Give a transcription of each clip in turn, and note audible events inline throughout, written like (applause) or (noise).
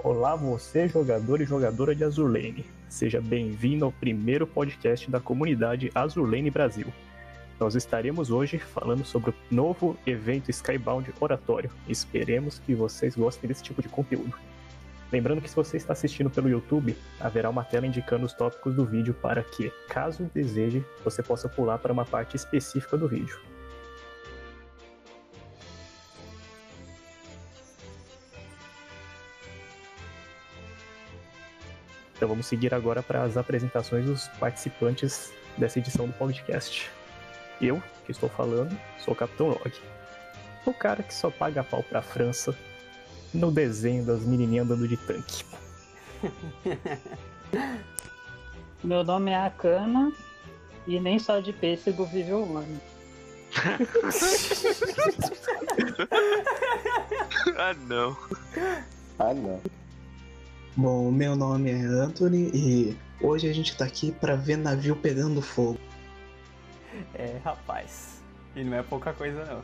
Olá, você, jogador e jogadora de Azulene. Seja bem-vindo ao primeiro podcast da comunidade Azulene Brasil. Nós estaremos hoje falando sobre o novo evento Skybound Oratório. Esperemos que vocês gostem desse tipo de conteúdo. Lembrando que se você está assistindo pelo YouTube, haverá uma tela indicando os tópicos do vídeo para que, caso deseje, você possa pular para uma parte específica do vídeo. Então vamos seguir agora para as apresentações dos participantes dessa edição do podcast. Eu, que estou falando, sou o Capitão Log. O cara que só paga pau pra França no desenho das menininhas andando de tanque. (laughs) Meu nome é Akana e nem só de pêssego vive o humano. (laughs) ah não. Ah não. Bom, meu nome é Anthony e hoje a gente tá aqui pra ver navio pegando fogo. É, rapaz. E não é pouca coisa não.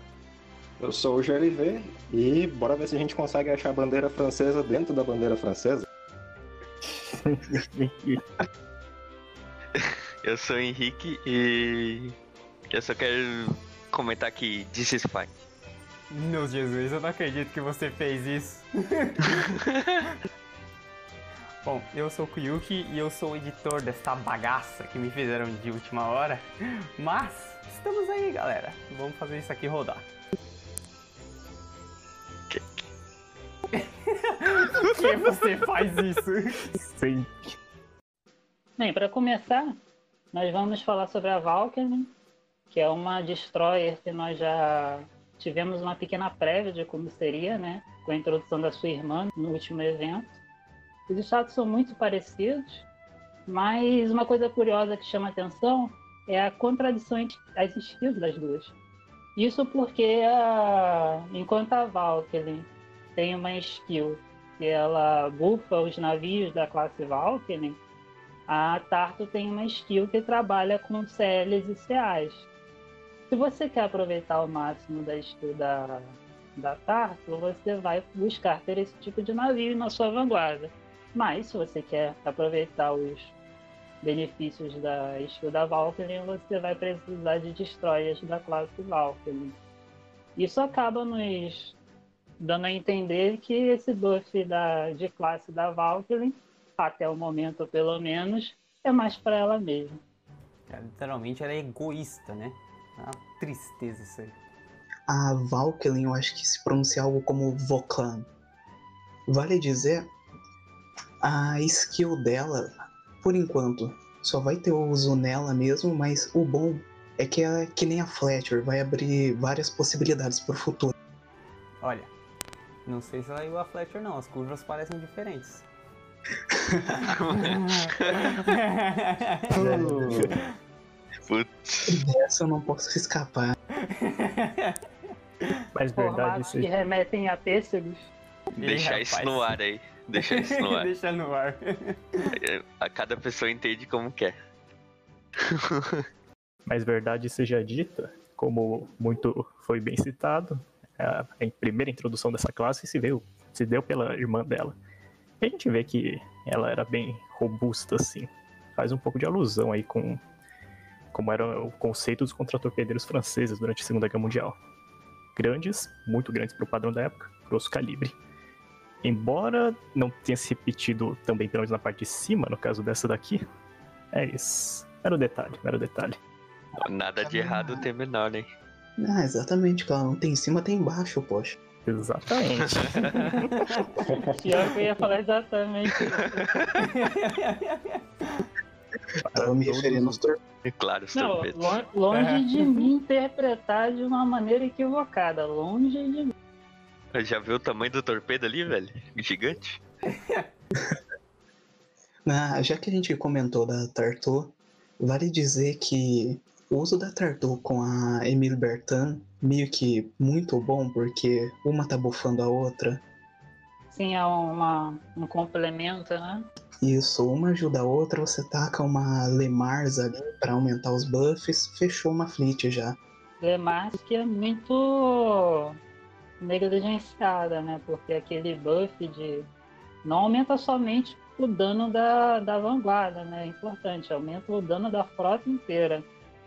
Eu sou o GLV e bora ver se a gente consegue achar a bandeira francesa dentro da bandeira francesa. (laughs) eu sou o Henrique e eu só quero comentar que this is fine. Meu Jesus, eu não acredito que você fez isso. (laughs) Bom, eu sou o Kuyuki e eu sou o editor dessa bagaça que me fizeram de última hora. Mas estamos aí, galera. Vamos fazer isso aqui rodar. (laughs) Por que você faz isso? Sim. Bem, para começar, nós vamos falar sobre a Valkyrie, que é uma destroyer que nós já tivemos uma pequena prévia de como seria, né? Com a introdução da sua irmã no último evento. Os estados são muito parecidos, mas uma coisa curiosa que chama atenção é a contradição entre as skills das duas. Isso porque, a... enquanto a Valkyrie tem uma skill que ela bufa os navios da classe Valkyrie, a Tarto tem uma skill que trabalha com CLs e CAs. Se você quer aproveitar o máximo da skill da, da você vai buscar ter esse tipo de navio na sua vanguarda. Mas se você quer aproveitar os benefícios da skill da Valkyrie, você vai precisar de destroyers da classe Valkyrie. Isso acaba nos dando a entender que esse buff da, de classe da Valkyrie, até o momento pelo menos, é mais para ela mesma. É, literalmente ela é egoísta, né? É uma tristeza isso aí. A Valkyrie, eu acho que se pronuncia algo como Voklan. Vale dizer a skill dela, por enquanto, só vai ter uso nela mesmo, mas o bom é que é que nem a Fletcher, vai abrir várias possibilidades pro futuro. Olha, não sei se ela é igual a Fletcher não, as curvas parecem diferentes. (laughs) Putz. Dessa eu não posso escapar. Mas verdade Formatos isso que remetem a pêssegos. Deixar isso no ar aí. (laughs) Deixar isso no (laughs) ar. Deixa no ar. A cada pessoa entende como quer. (laughs) Mas verdade seja dita, como muito foi bem citado, a, primeira introdução dessa classe se, veio, se deu pela irmã dela. E a gente vê que ela era bem robusta, assim. Faz um pouco de alusão aí com como era o conceito dos contratorpedeiros franceses durante a Segunda Guerra Mundial. Grandes, muito grandes para o padrão da época, grosso calibre. Embora não tenha se repetido também, pelo menos na parte de cima, no caso dessa daqui, é isso. Era o detalhe, era o detalhe. Nada de errado tem menor, né? Ah, exatamente, cara. Não tem em cima, tem embaixo, poxa. Exatamente. (laughs) Pior que eu ia falar exatamente isso. Tava me referindo aos tor- É claro, os Não, torpedos. lon- longe de mim interpretar de uma maneira equivocada. Longe de mim. (laughs) Já viu o tamanho do torpedo ali, velho? Gigante? (laughs) Ah, já que a gente comentou da Tartu, vale dizer que o uso da Tartu com a Emile Bertin meio que muito bom, porque uma tá bufando a outra. Sim, é uma, um complemento, né? Isso, uma ajuda a outra, você taca uma Lemars ali pra aumentar os buffs, fechou uma fleet já. Lemars que é muito negligenciada, né? Porque aquele buff de não aumenta somente o dano da, da vanguarda, né? É importante, aumenta o dano da frota inteira.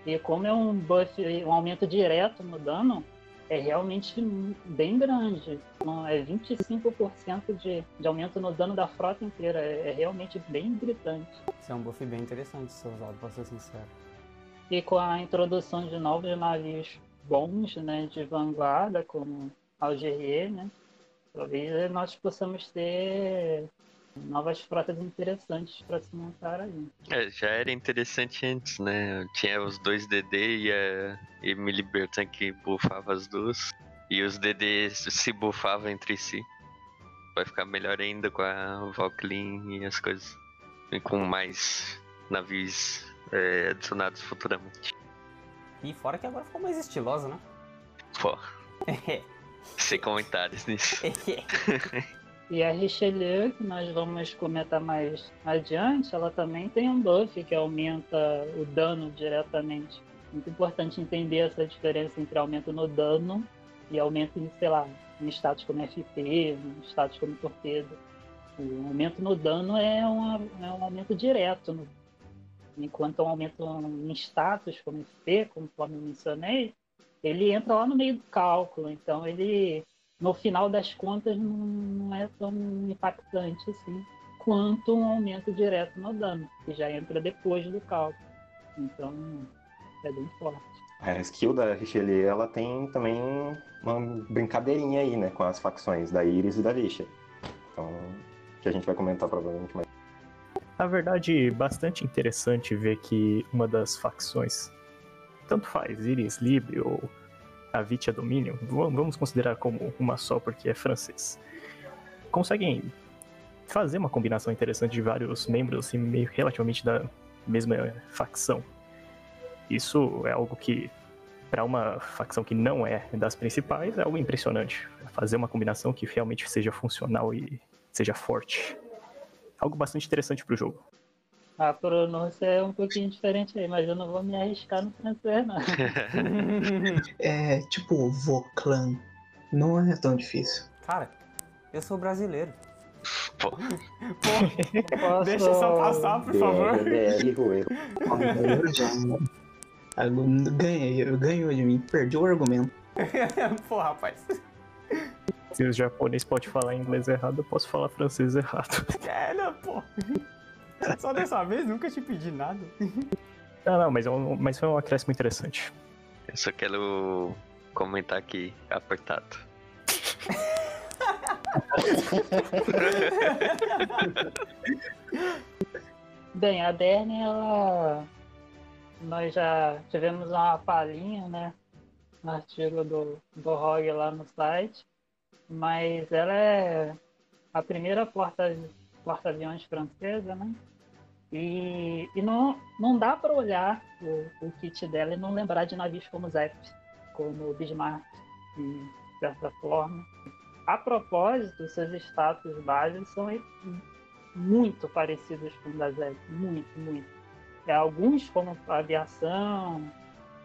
E como é um buff, um aumento direto no dano, é realmente bem grande. É 25% de, de aumento no dano da frota inteira. É, é realmente bem gritante. Isso é um buff bem interessante ser usado, pra ser sincero. E com a introdução de novos navios bons, né, de vanguarda, como Algerier, né, talvez nós possamos ter novas frotas interessantes para se montar aí. É, já era interessante antes, né? Tinha os dois DD e a Emily Bertan que bufava as duas. E os DDs se bufavam entre si. Vai ficar melhor ainda com a Valkyrie e as coisas. E com mais navios é, adicionados futuramente. E fora que agora ficou mais estilosa, né? Pô. (laughs) Sem comentários nisso. (laughs) E a Richelieu, que nós vamos comentar mais adiante, ela também tem um buff que aumenta o dano diretamente. Muito importante entender essa diferença entre aumento no dano e aumento em, sei lá, em status como FP, em status como torpedo. O aumento no dano é, uma, é um aumento direto, no, enquanto um aumento em status como FP, conforme eu mencionei, ele entra lá no meio do cálculo. Então ele no final das contas não é tão impactante assim quanto um aumento direto no dano, que já entra depois do cálculo. Então é bem forte. A skill da Richelieu ela tem também uma brincadeirinha aí, né, com as facções da Iris e da Lixa. Então, que a gente vai comentar provavelmente mais. Na verdade, bastante interessante ver que uma das facções, tanto faz, Iris Libre ou a Vitia Dominion, vamos considerar como uma só porque é francês, conseguem fazer uma combinação interessante de vários membros assim, meio relativamente da mesma facção. Isso é algo que, para uma facção que não é das principais, é algo impressionante. Fazer uma combinação que realmente seja funcional e seja forte. Algo bastante interessante para o jogo. A pronúncia é um pouquinho diferente aí, mas eu não vou me arriscar no francês, não. (laughs) é tipo Voclan. Não é tão difícil. Cara, eu sou brasileiro. Pô. Pô, deixa só passar, por favor. Eu (laughs) já ganhei, eu ganhou de mim, perdi o argumento. (laughs) Pô, rapaz. Se os japoneses podem falar inglês errado, eu posso falar francês errado. É, não, pô. (laughs) Só dessa vez, nunca te pedi nada. Não, não, mas, é um, mas foi um acréscimo interessante. Eu só quero comentar aqui, apertado. (laughs) Bem, a Derne, ela. Nós já tivemos uma palhinha, né? No artigo do, do Rogue lá no site. Mas ela é a primeira porta porta-aviões francesa, né? E, e não, não dá para olhar o, o, kit dela e não lembrar de navios como Zep, como Bismarck, de certa forma. A propósito, seus status básicos são muito parecidos com o da Zep, muito, muito. É, alguns, como aviação,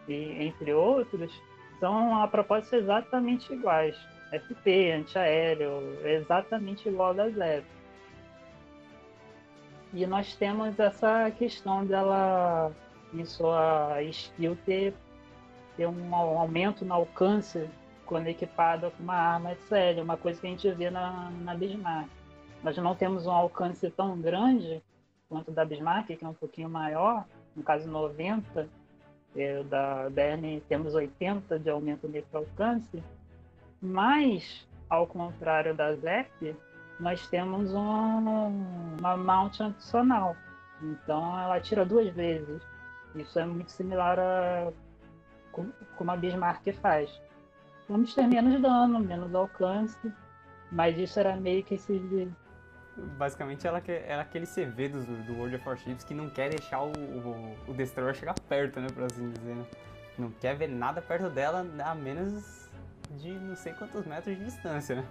e, entre outros, são a propósito exatamente iguais. FP, antiaéreo, exatamente igual da Zep. E nós temos essa questão dela, em sua skill, ter, ter um aumento no alcance quando equipada com uma arma séria, uma coisa que a gente vê na, na Bismarck. Nós não temos um alcance tão grande quanto da Bismarck, que é um pouquinho maior, no caso 90, é, da BN temos 80 de aumento nesse alcance, mas, ao contrário da ZEP, nós temos uma, uma mount adicional. Então ela atira duas vezes. Isso é muito similar a como a Bismarck faz. Vamos ter menos dano, menos alcance, mas isso era meio que esse. Basicamente ela era aquele CV do, do World of Warships que não quer deixar o, o, o Destroyer chegar perto, né? Por assim dizer. Né? Não quer ver nada perto dela a menos de não sei quantos metros de distância, né?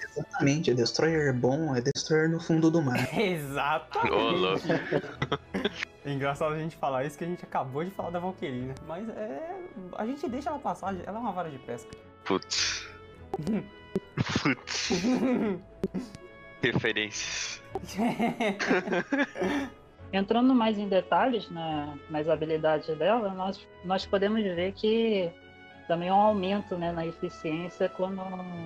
Exatamente, é Destroyer bom, é Destroyer no fundo do mar. (laughs) Exatamente. é (laughs) engraçado a gente falar isso que a gente acabou de falar da Valkyrie, né? Mas é. A gente deixa ela passar, ela é uma vara de pesca. Putz. Putz. (laughs) Referências. Entrando mais em detalhes na, nas habilidades dela, nós, nós podemos ver que também há um aumento né, na eficiência quando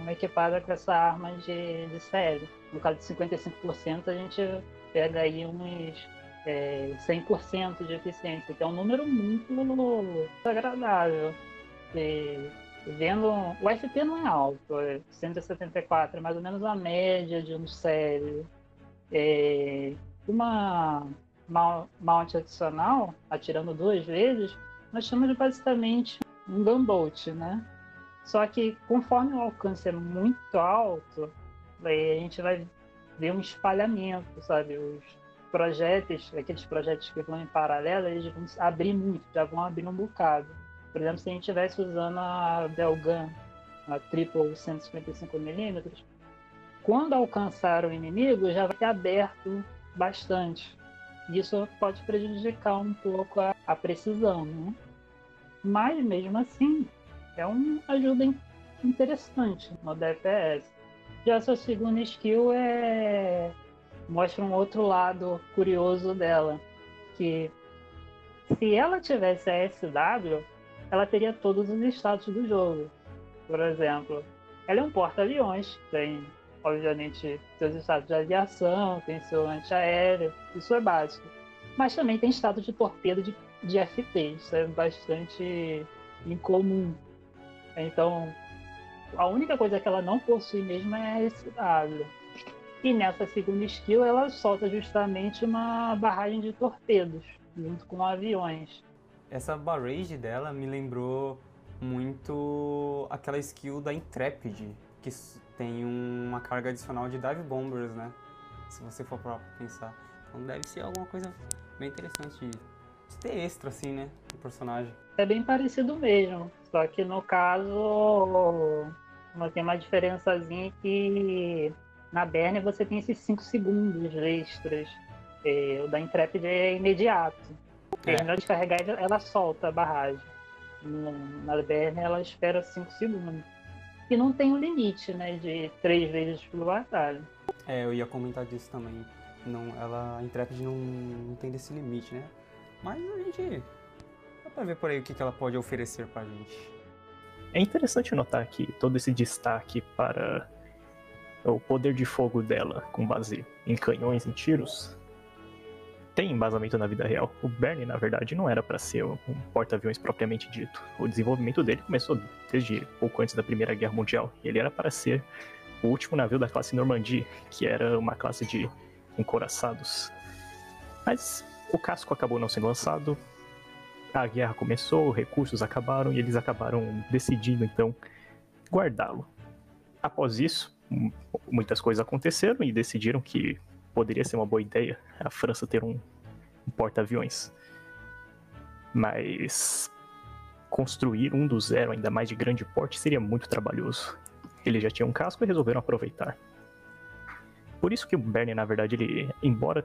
equipada com essa arma de, de série. No caso de 55%, a gente pega aí uns é, 100% de eficiência, que é um número muito agradável. E, vendo, o FP não é alto, é 174, é mais ou menos a média de um série. É, uma mount adicional, atirando duas vezes, nós chamamos basicamente um gunboat, né? Só que conforme o alcance é muito alto, daí a gente vai ver um espalhamento, sabe? Os projéteis, aqueles projéteis que vão em paralelo, eles vão abrir muito, já vão abrir um bocado. Por exemplo, se a gente estivesse usando a Belgun, a triple 155mm, quando alcançar o inimigo já vai ter aberto bastante. Isso pode prejudicar um pouco a, a precisão, né? Mas mesmo assim, é uma ajuda interessante no DPS. Já sua segunda skill é mostra um outro lado curioso dela, que se ela tivesse a SW, ela teria todos os status do jogo. Por exemplo, ela é um porta-aviões, tem obviamente seus status de aviação, tem seu antiaéreo, isso é básico. Mas também tem status de torpedo de, de FP, isso é bastante incomum. Então, a única coisa que ela não possui mesmo é esse W. E nessa segunda skill ela solta justamente uma barragem de torpedos, junto com aviões. Essa barrage dela me lembrou muito aquela skill da Intrepid, que tem uma carga adicional de dive bombers, né? Se você for para pensar. Então deve ser alguma coisa bem interessante ter extra, assim, né? Do personagem. É bem parecido mesmo. Só que no caso tem uma diferençazinha que na Bernie você tem esses 5 segundos extras. É, o da Intrepid é imediato. É. Terminou de carregar, ela solta a barragem. Na Bernie ela espera 5 segundos. E não tem um limite, né? De três vezes por batalha. É, eu ia comentar disso também. Não, ela, a Intrepid não, não tem desse limite, né? Mas a gente. Dá pra ver por aí o que, que ela pode oferecer pra gente. É interessante notar que todo esse destaque para o poder de fogo dela, com base em canhões e tiros, tem embasamento na vida real. O Bernie, na verdade, não era para ser um porta-aviões propriamente dito. O desenvolvimento dele começou desde pouco antes da Primeira Guerra Mundial. Ele era para ser o último navio da classe Normandy, que era uma classe de encoraçados. Mas o casco acabou não sendo lançado. A guerra começou, recursos acabaram e eles acabaram decidindo então guardá-lo. Após isso, muitas coisas aconteceram e decidiram que poderia ser uma boa ideia a França ter um, um porta-aviões. Mas construir um do zero, ainda mais de grande porte, seria muito trabalhoso. Eles já tinham um casco e resolveram aproveitar. Por isso que o Bernie, na verdade, ele, embora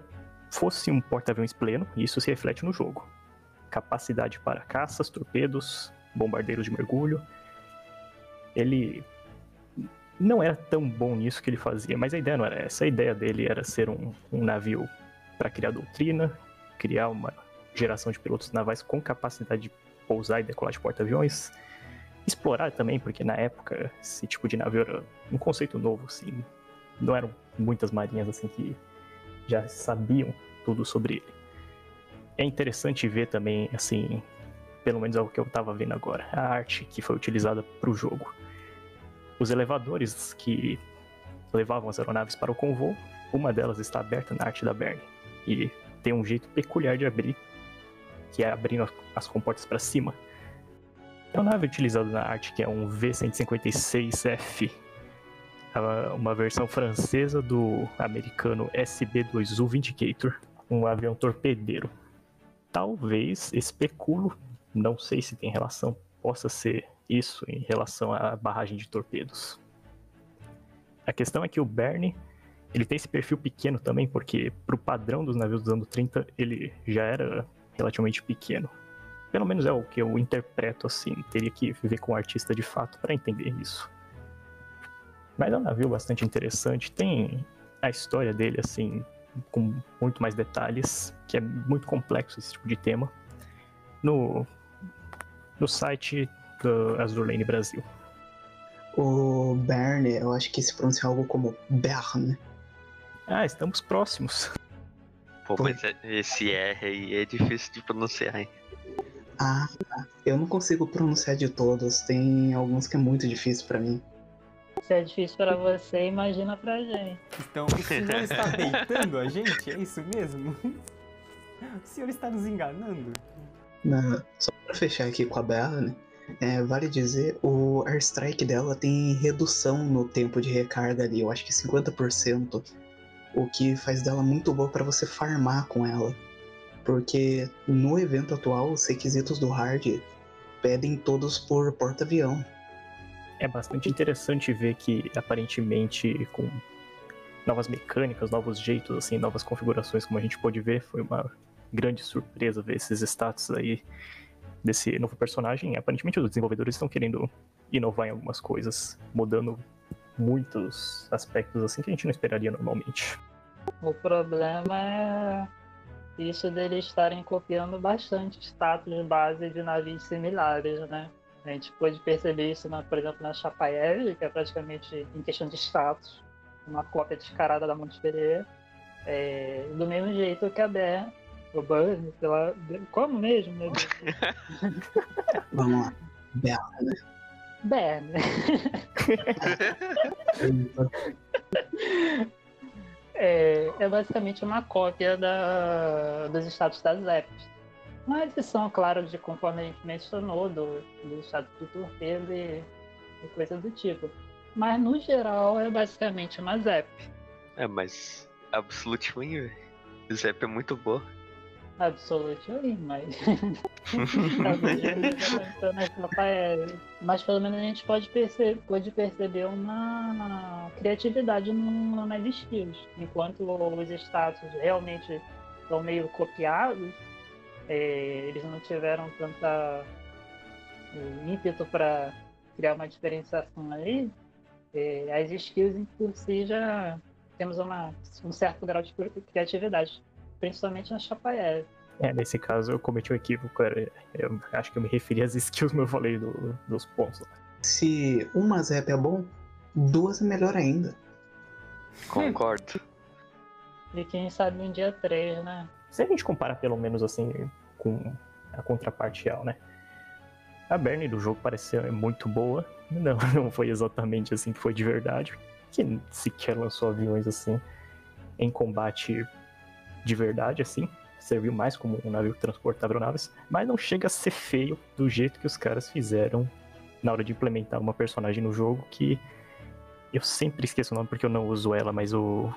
fosse um porta-aviões pleno, isso se reflete no jogo. Capacidade para caças, torpedos, bombardeiros de mergulho. Ele não era tão bom nisso que ele fazia, mas a ideia não era essa. A ideia dele era ser um, um navio para criar doutrina, criar uma geração de pilotos navais com capacidade de pousar e decolar de porta-aviões, explorar também, porque na época esse tipo de navio era um conceito novo, assim, não eram muitas marinhas assim que já sabiam tudo sobre ele. É interessante ver também, assim, pelo menos é o que eu estava vendo agora, a arte que foi utilizada para o jogo os elevadores que levavam as aeronaves para o convô, uma delas está aberta na arte da Bernie e tem um jeito peculiar de abrir, que é abrindo as comportas para cima. É uma nave utilizada na arte que é um V-156F, uma versão francesa do americano SB-2U Vindicator, um avião torpedeiro. Talvez, especulo, não sei se tem relação, possa ser isso em relação à barragem de torpedos. A questão é que o Bernie ele tem esse perfil pequeno também, porque para o padrão dos navios dos anos 30 ele já era relativamente pequeno. Pelo menos é o que eu interpreto assim, teria que viver com o artista de fato para entender isso. Mas é um navio bastante interessante, tem a história dele, assim, com muito mais detalhes, que é muito complexo esse tipo de tema, no, no site do Azur Lane Brasil. O Berne, eu acho que se pronuncia algo como Berne. Ah, estamos próximos. Pô, mas é- esse R aí é difícil de pronunciar, hein? Ah, eu não consigo pronunciar de todos. Tem alguns que é muito difícil pra mim. Se é difícil pra você, imagina pra gente. Então, o senhor está (laughs) deitando a gente? É isso mesmo? O senhor está nos enganando? Na- só pra fechar aqui com a Berne, é, vale dizer, o Airstrike dela tem redução no tempo de recarga ali. Eu acho que 50%. O que faz dela muito boa pra você farmar com ela. Porque no evento atual, os requisitos do hard pedem todos por porta-avião. É bastante interessante ver que, aparentemente, com novas mecânicas, novos jeitos, assim, novas configurações, como a gente pôde ver, foi uma grande surpresa ver esses status aí desse novo personagem. Aparentemente, os desenvolvedores estão querendo inovar em algumas coisas, mudando muitos aspectos assim que a gente não esperaria normalmente. O problema é isso deles estarem copiando bastante status base de navios similares, né? A gente pôde perceber isso, na, por exemplo, na Chapaev, que é praticamente em questão de status, uma cópia descarada da Montpellier. É, do mesmo jeito que a Ber, o sei lá, como mesmo? Meu Deus? (laughs) Vamos lá. Berne. Ber, né? (laughs) é, é basicamente uma cópia da, dos status das apps. Uma edição, claro, de conforme a gente mencionou, do, do status do torpedo e, e coisa do tipo. Mas no geral é basicamente uma Zap. É, mas Absolute Win. Zap é muito boa. Absolute Win, mas. (laughs) mas pelo menos a gente pode, perce pode perceber uma criatividade no, nas skills. Enquanto os status realmente são meio copiados, é, eles não tiveram tanta é, ímpeto para criar uma diferenciação ali. É, as skills por si já temos uma, um certo grau de criatividade, principalmente na Chapaev. É, nesse caso eu cometi um equívoco, cara. Eu acho que eu me referi às skills, mas eu falei do, dos pontos. Se uma Zap é bom, duas é melhor ainda. Concordo. E quem sabe um dia três, né? Se a gente comparar pelo menos assim com a contraparte real, né? A Bernie do jogo parece ser muito boa. (laughs) Não, não foi exatamente assim que foi de verdade. Que sequer lançou aviões assim em combate de verdade, assim. Serviu mais como um navio que transportava aeronaves. Mas não chega a ser feio do jeito que os caras fizeram na hora de implementar uma personagem no jogo que eu sempre esqueço o nome porque eu não uso ela, mas o,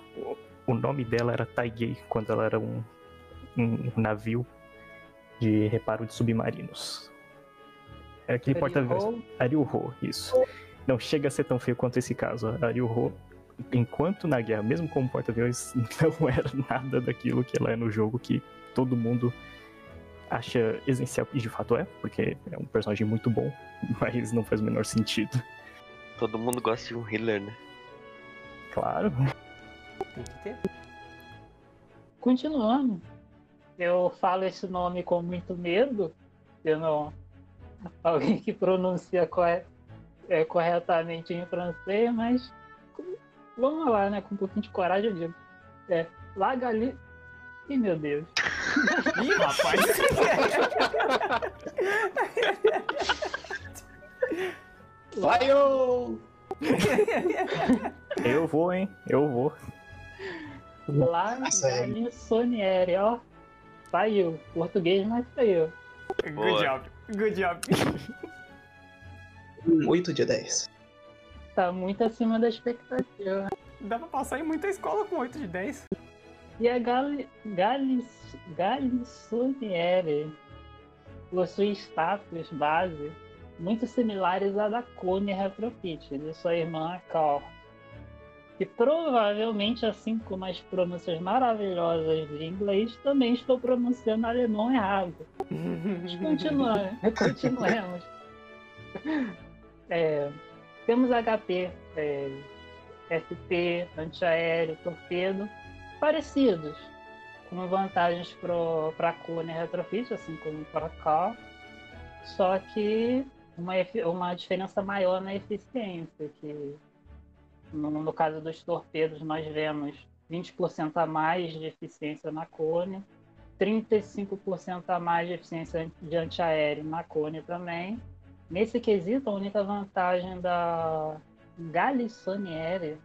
o nome dela era Taigei quando ela era um, um navio de reparo de submarinos. Era aquele porta-aviões. Ariuho, isso. Não chega a ser tão feio quanto esse caso. Ariuho, enquanto na guerra, mesmo como porta-aviões, (laughs) não era nada daquilo que ela é no jogo, que todo mundo acha essencial, e de fato é, porque é um personagem muito bom, (laughs) mas não faz o menor sentido. Todo mundo gosta de um healer, né? Claro. Tem que ter. Continuando. Eu falo esse nome com muito medo. Eu não. Alguém que pronuncia corre... é, corretamente em francês, mas vamos lá, né? Com um pouquinho de coragem eu digo. É. Lagali. Ih, meu Deus. Ih, rapaz! Lion! Eu vou, hein? Eu vou. Lagali Sonieri, ó. Saiu. Português, mas saiu. Good Boa. job, good job. (laughs) Um 8 de 10. Tá muito acima da expectativa. Dá pra passar em muita escola com 8 de 10. E a Gali, Galissoniere possui status base muito similares à da Cone Retrofit, de sua irmã Cal. E provavelmente, assim como as pronúncias maravilhosas de inglês, também estou pronunciando alemão errado. Mas continua- (laughs) continuemos. É, temos HP é, FP, antiaéreo, torpedo, parecidos, com vantagens para a Cone Retrofit, assim como para cá, só que uma, uma diferença maior na eficiência, que no, no caso dos torpedos nós vemos 20% a mais de eficiência na Cone, 35% a mais de eficiência de antiaéreo na Cone também. Nesse quesito, a única vantagem da Galissoniere,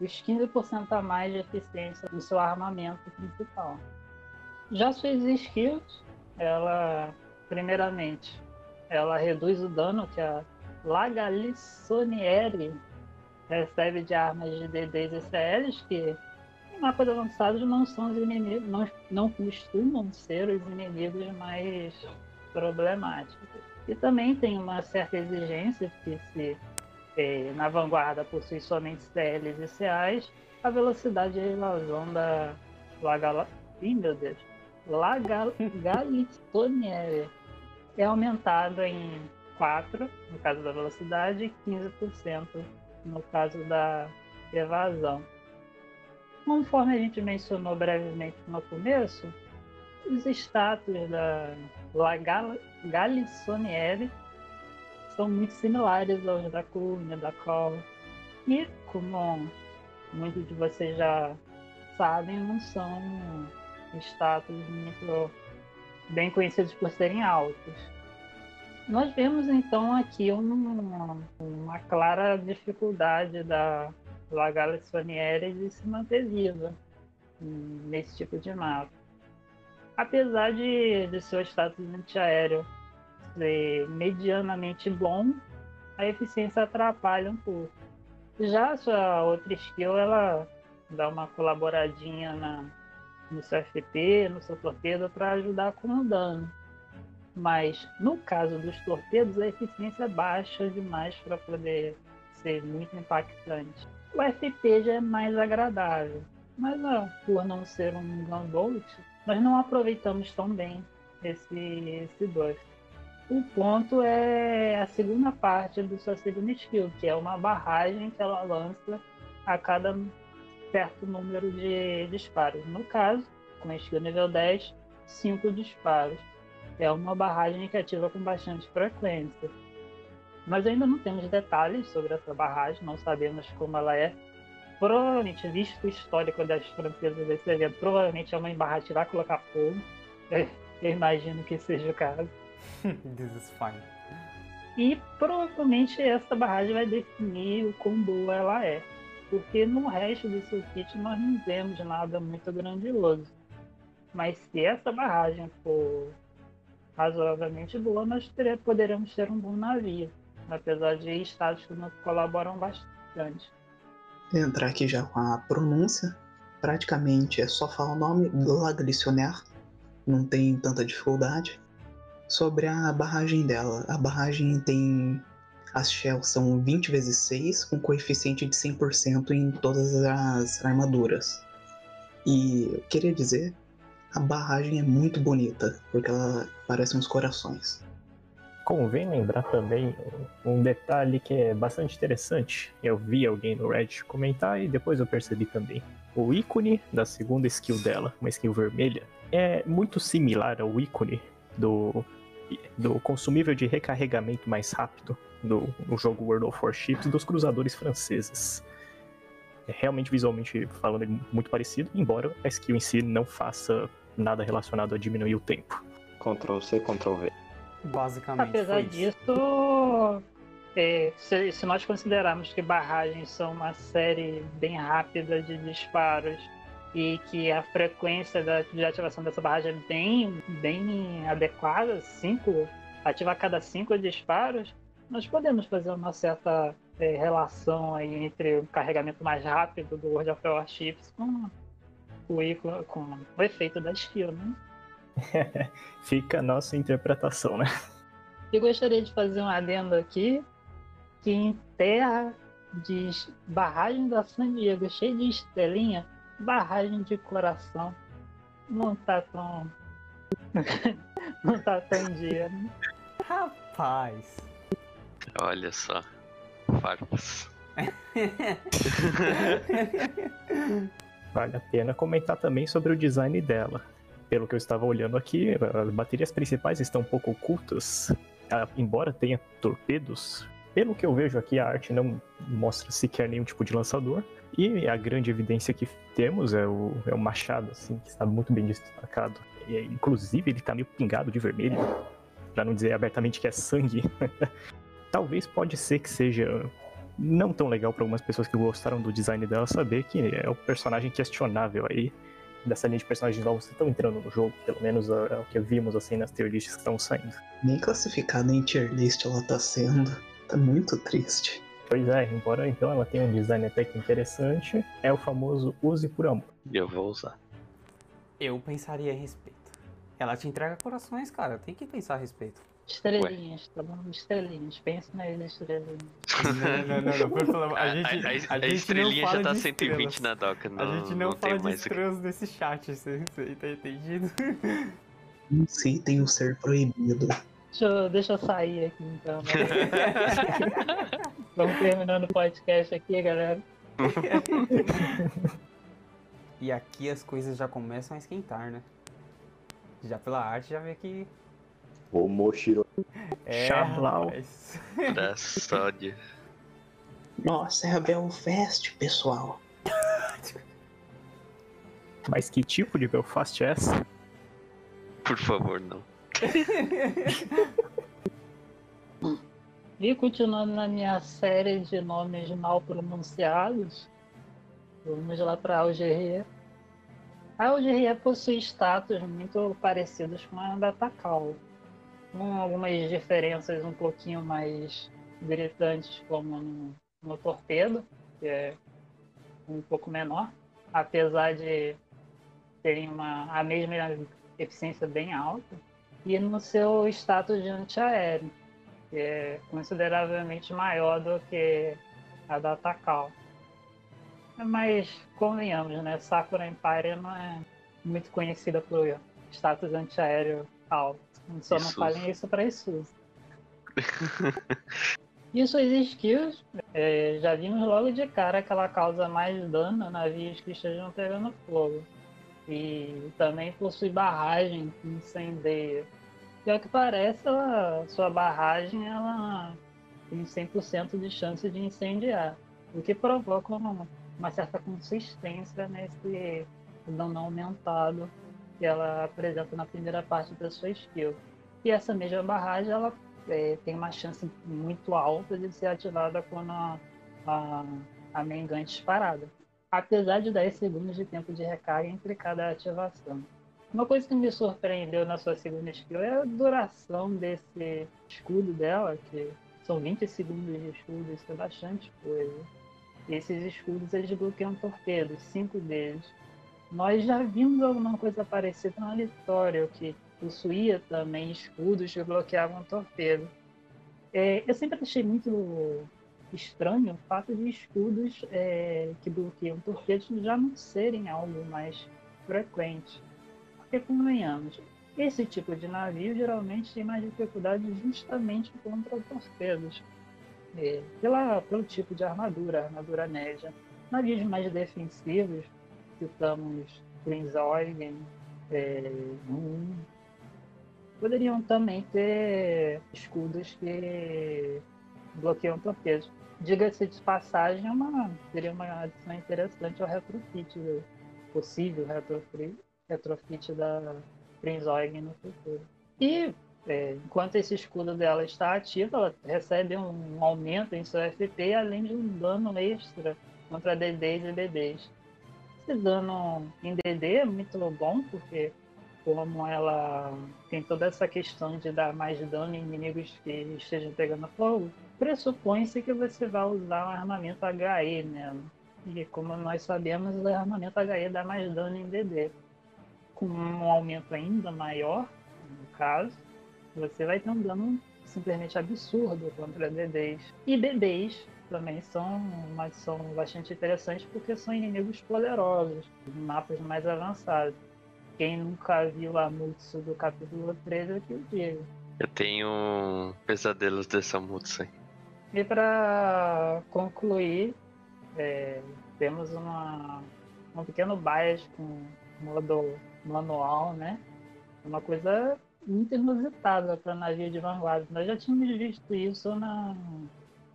os 15% a mais de eficiência do seu armamento principal. Já suas skills, ela, primeiramente, ela reduz o dano que a Lagalissoniere recebe de armas de DDs e CLs, que mapas avançados não são os inimigos, não, não costumam ser os inimigos mais problemáticos. E também tem uma certa exigência que se é, na vanguarda possui somente CLs e CAs, a velocidade de evasão da Lagala... Ih, meu Deus! Lagalistoniere é aumentada em 4 no caso da velocidade e 15% no caso da evasão. Conforme a gente mencionou brevemente no começo, os status da La Galissoniere são muito similares aos da Cunha, da Call. E, como muitos de vocês já sabem, não são status muito bem conhecidos por serem altos. Nós vemos então aqui uma, uma clara dificuldade da Lagala Sonieri de se manter viva nesse tipo de mapa. Apesar de, de seu status antiaéreo ser medianamente bom, a eficiência atrapalha um pouco. Já a sua outra skill, ela dá uma colaboradinha na, no seu FP, no seu torpedo, para ajudar com o dano. Mas no caso dos torpedos, a eficiência é baixa demais para poder ser muito impactante. O FP já é mais agradável, mas ó, por não ser um gunbolt, nós não aproveitamos tão bem esse, esse buff. O ponto é a segunda parte do seu segundo skill, que é uma barragem que ela lança a cada certo número de disparos. No caso, com a skill nível 10, 5 disparos. É uma barragem que ativa com bastante frequência. Nós ainda não temos detalhes sobre essa barragem, não sabemos como ela é. Provavelmente, visto o histórico das francesas desse evento, provavelmente é uma barragem que vai colocar fogo. (laughs) Eu imagino que seja o caso. (laughs) This is fine. E provavelmente essa barragem vai definir o quão boa ela é. Porque no resto do circuito nós não vemos nada muito grandioso. Mas se essa barragem for razoavelmente boa, nós poderemos ter um bom navio. Apesar de estados que não colaboram bastante. Entrar aqui já com a pronúncia. Praticamente é só falar o nome, Glaglissionaire. Não tem tanta dificuldade sobre a barragem dela. A barragem tem. As shells são 20 vezes 6, com coeficiente de 100% em todas as armaduras. E eu queria dizer, a barragem é muito bonita, porque ela parece uns corações. Convém lembrar também um detalhe que é bastante interessante. Eu vi alguém no Reddit comentar e depois eu percebi também. O ícone da segunda skill dela, uma skill vermelha, é muito similar ao ícone do do consumível de recarregamento mais rápido do, no jogo World of Warships dos cruzadores franceses. É realmente visualmente falando muito parecido, embora a skill em si não faça nada relacionado a diminuir o tempo. Ctrl C, Ctrl V. Basicamente. Apesar disso, é, se, se, nós considerarmos que barragens são uma série bem rápida de disparos e que a frequência da, de ativação dessa barragem é bem, bem adequada, cinco, ativa a cada cinco disparos, nós podemos fazer uma certa é, relação aí entre o carregamento mais rápido do World of Warships com o, com o efeito da skill, né? (laughs) Fica a nossa interpretação, né? Eu gostaria de fazer um adendo aqui que em terra de barragem da San Diego cheia de estrelinha, barragem de coração não tá tão. (laughs) não tá tão dia, né? Rapaz. Olha só. Farpas. (laughs) Vale a pena comentar também sobre o design dela. Pelo que eu estava olhando aqui, as baterias principais estão um pouco ocultas. Ah, embora tenha torpedos, pelo que eu vejo aqui, a arte não mostra sequer nenhum tipo de lançador. E a grande evidência que temos é o, é o machado, assim, que está muito bem destacado. E, inclusive, ele está meio pingado de vermelho, para não dizer abertamente que é sangue. (laughs) Talvez pode ser que seja não tão legal para algumas pessoas que gostaram do design dela saber que é o personagem questionável aí dessa linha de personagens novos que estão entrando no jogo, pelo menos é, é o que vimos assim nas tier lists que estão saindo. Nem classificada em tier list ela tá sendo. Tá muito triste. Pois é, embora então ela tenha um design até que interessante, é o famoso use por amor. Eu vou usar. Eu pensaria a respeito. Ela te entrega corações, cara. Tem que pensar a respeito. Estrelinhas, tá bom? Estrelinhas. Pensa nas estrelinhas. Não, não, não, não. Por favor, (laughs) a gente, a, a- a a gente estrelinha não já tá de 120 estrelas. na doca. Não, A gente não, tem fala de que- estrelas nesse chat, você, você tá entendido? Em si tem o ser proibido. Deixa eu, deixa eu sair aqui então. né? (laughs) Vamos terminando o podcast aqui, galera. (laughs) E aqui as coisas já começam a esquentar, né? Já pela arte já vê que. O Moshiro. É, Xablau. rapaz. da sódio. Nossa, é a Belfast, pessoal. (laughs) Mas que tipo de Belfast é essa? Por favor, não. (laughs) E continuando na minha série de nomes mal pronunciados, vamos lá para Algeria. A Algeria possui status muito parecidos com a da Takao, com algumas diferenças um pouquinho mais gritantes, como no, no torpedo, que é um pouco menor, apesar de terem uma, a mesma eficiência bem alta, e no seu status de antiaéreo que é consideravelmente maior do que a da Takao. Mas, convenhamos, né? Sakura Empire não é muito conhecida por status antiaéreo alto. Só não Isso. falem isso para (laughs) isso. E suas skills, é, já vimos logo de cara que ela causa mais dano a navios que estejam pegando fogo. E também possui barragem que incendeia. Pior que parece, ela, sua barragem ela tem 100% de chance de incendiar, o que provoca uma, uma certa consistência nesse dano aumentado que ela apresenta na primeira parte da sua skill. E essa mesma barragem ela é, tem uma chance muito alta de ser ativada quando a, a, a main gun é disparada, apesar de 10 segundos de tempo de recarga entre cada ativação. Uma coisa que me surpreendeu na sua segunda skill é a duração desse escudo dela, que são 20 segundos de escudo, isso é bastante coisa. E esses escudos eles bloqueiam torpedos, cinco deles. Nós já vimos alguma coisa parecida na Litória, que possuía também escudos que bloqueavam torpedo. É, eu sempre achei muito estranho o fato de escudos é, que bloqueiam torpedos já não serem algo mais frequente. Porque, convenhamos, esse tipo de navio geralmente tem mais dificuldade justamente contra torpedos. É, pela, pelo tipo de armadura, armadura média. Navios mais defensivos, citamos Prince Eugen, é, Moon, poderiam também ter escudos que bloqueiam torpedos. Diga-se de passagem, é uma, seria uma adição interessante ao retrofit, possível retrofit, retrofit da Prince Eugen no futuro. E é, enquanto esse escudo dela está ativo, ela recebe um aumento em seu FP, além de um dano extra contra DDs e BBs. Em DD é muito bom, porque como ela tem toda essa questão de dar mais dano em inimigos que estejam pegando fogo, pressupõe-se que você vai usar um armamento HE nela. E como nós sabemos, o armamento HE dá mais dano em DD. Com um aumento ainda maior, no caso, você vai ter um dano simplesmente absurdo contra DDs. E BBs também são, mas são bastante interessantes porque são inimigos poderosos, mapas mais avançados. Quem nunca viu a Mutsu do capítulo 13 é que eu digo. Eu tenho pesadelos dessa Mutsu aí. E para concluir, é, temos uma, um pequeno bias com modo manual, né? Uma coisa muito inusitada para navio de vanguarda. Nós já tínhamos visto isso na,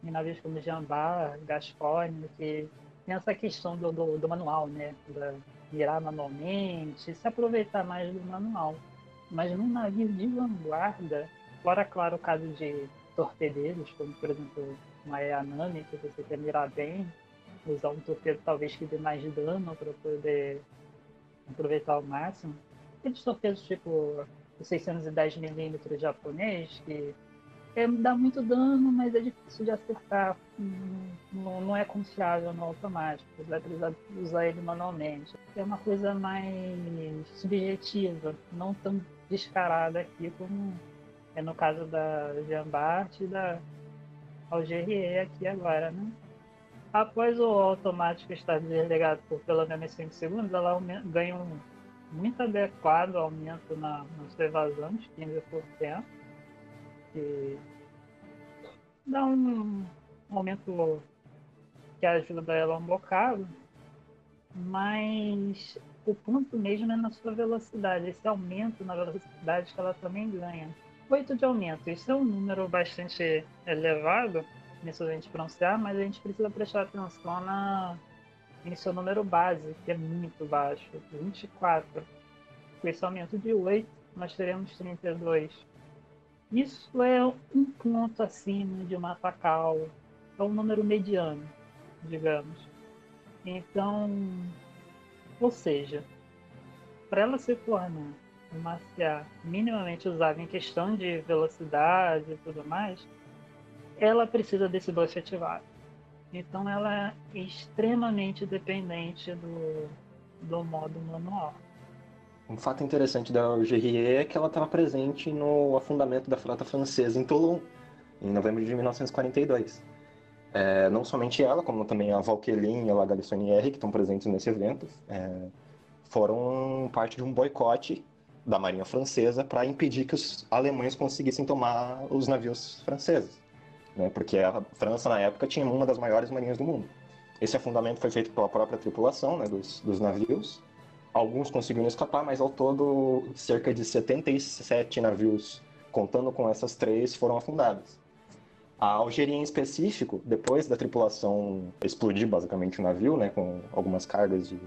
em navios como Jambá, Gascone, que tem essa questão do, do, do manual, né? Da, virar manualmente, se aproveitar mais do manual. Mas num navio de vanguarda, fora claro o caso de torpedeiros, como por exemplo uma Eanami, que você quer mirar bem, usar um torpedo talvez que dê mais dano para poder aproveitar ao máximo. Aqueles torpedos tipo o 610mm japonês, que é, dá muito dano, mas é difícil de acertar. Não, não é confiável no automático. Vai precisar usar ele manualmente. É uma coisa mais subjetiva, não tão descarada aqui como é no caso da Jambart e da Algerie aqui agora, né? Após o automático estar desligado por pelo menos 5 segundos, ela ganha um muito adequado aumento na, nas evasões, 15%, que dá um aumento que ajuda ela um bocado, mas o ponto mesmo é na sua velocidade, esse aumento na velocidade que ela também ganha. 8 de aumento, isso é um número bastante elevado, nisso a gente pronunciar, mas a gente precisa prestar atenção na, em seu número base, que é muito baixo, 24. Com esse aumento de 8, nós teremos 32. Isso é um ponto acima de uma Takao, é um número mediano, digamos. Então, ou seja, para ela se tornar uma CA minimamente usável em questão de velocidade e tudo mais, ela precisa desse buff ativado. Então ela é extremamente dependente do, do modo manual. Um fato interessante da GRE é que ela estava presente no afundamento da frota francesa em Toulon, em novembro de 1942. É, não somente ela, como também a Valquelin e a Galissonière, que estão presentes nesse evento, é, foram parte de um boicote da Marinha Francesa para impedir que os alemães conseguissem tomar os navios franceses né, porque a França, na época, tinha uma das maiores marinhas do mundo. Esse afundamento foi feito pela própria tripulação né, dos, dos navios. Alguns conseguiram escapar, mas ao todo, cerca de 77 navios, contando com essas três, foram afundados. A Algeria, em específico, depois da tripulação explodir basicamente o navio, né, com algumas cargas de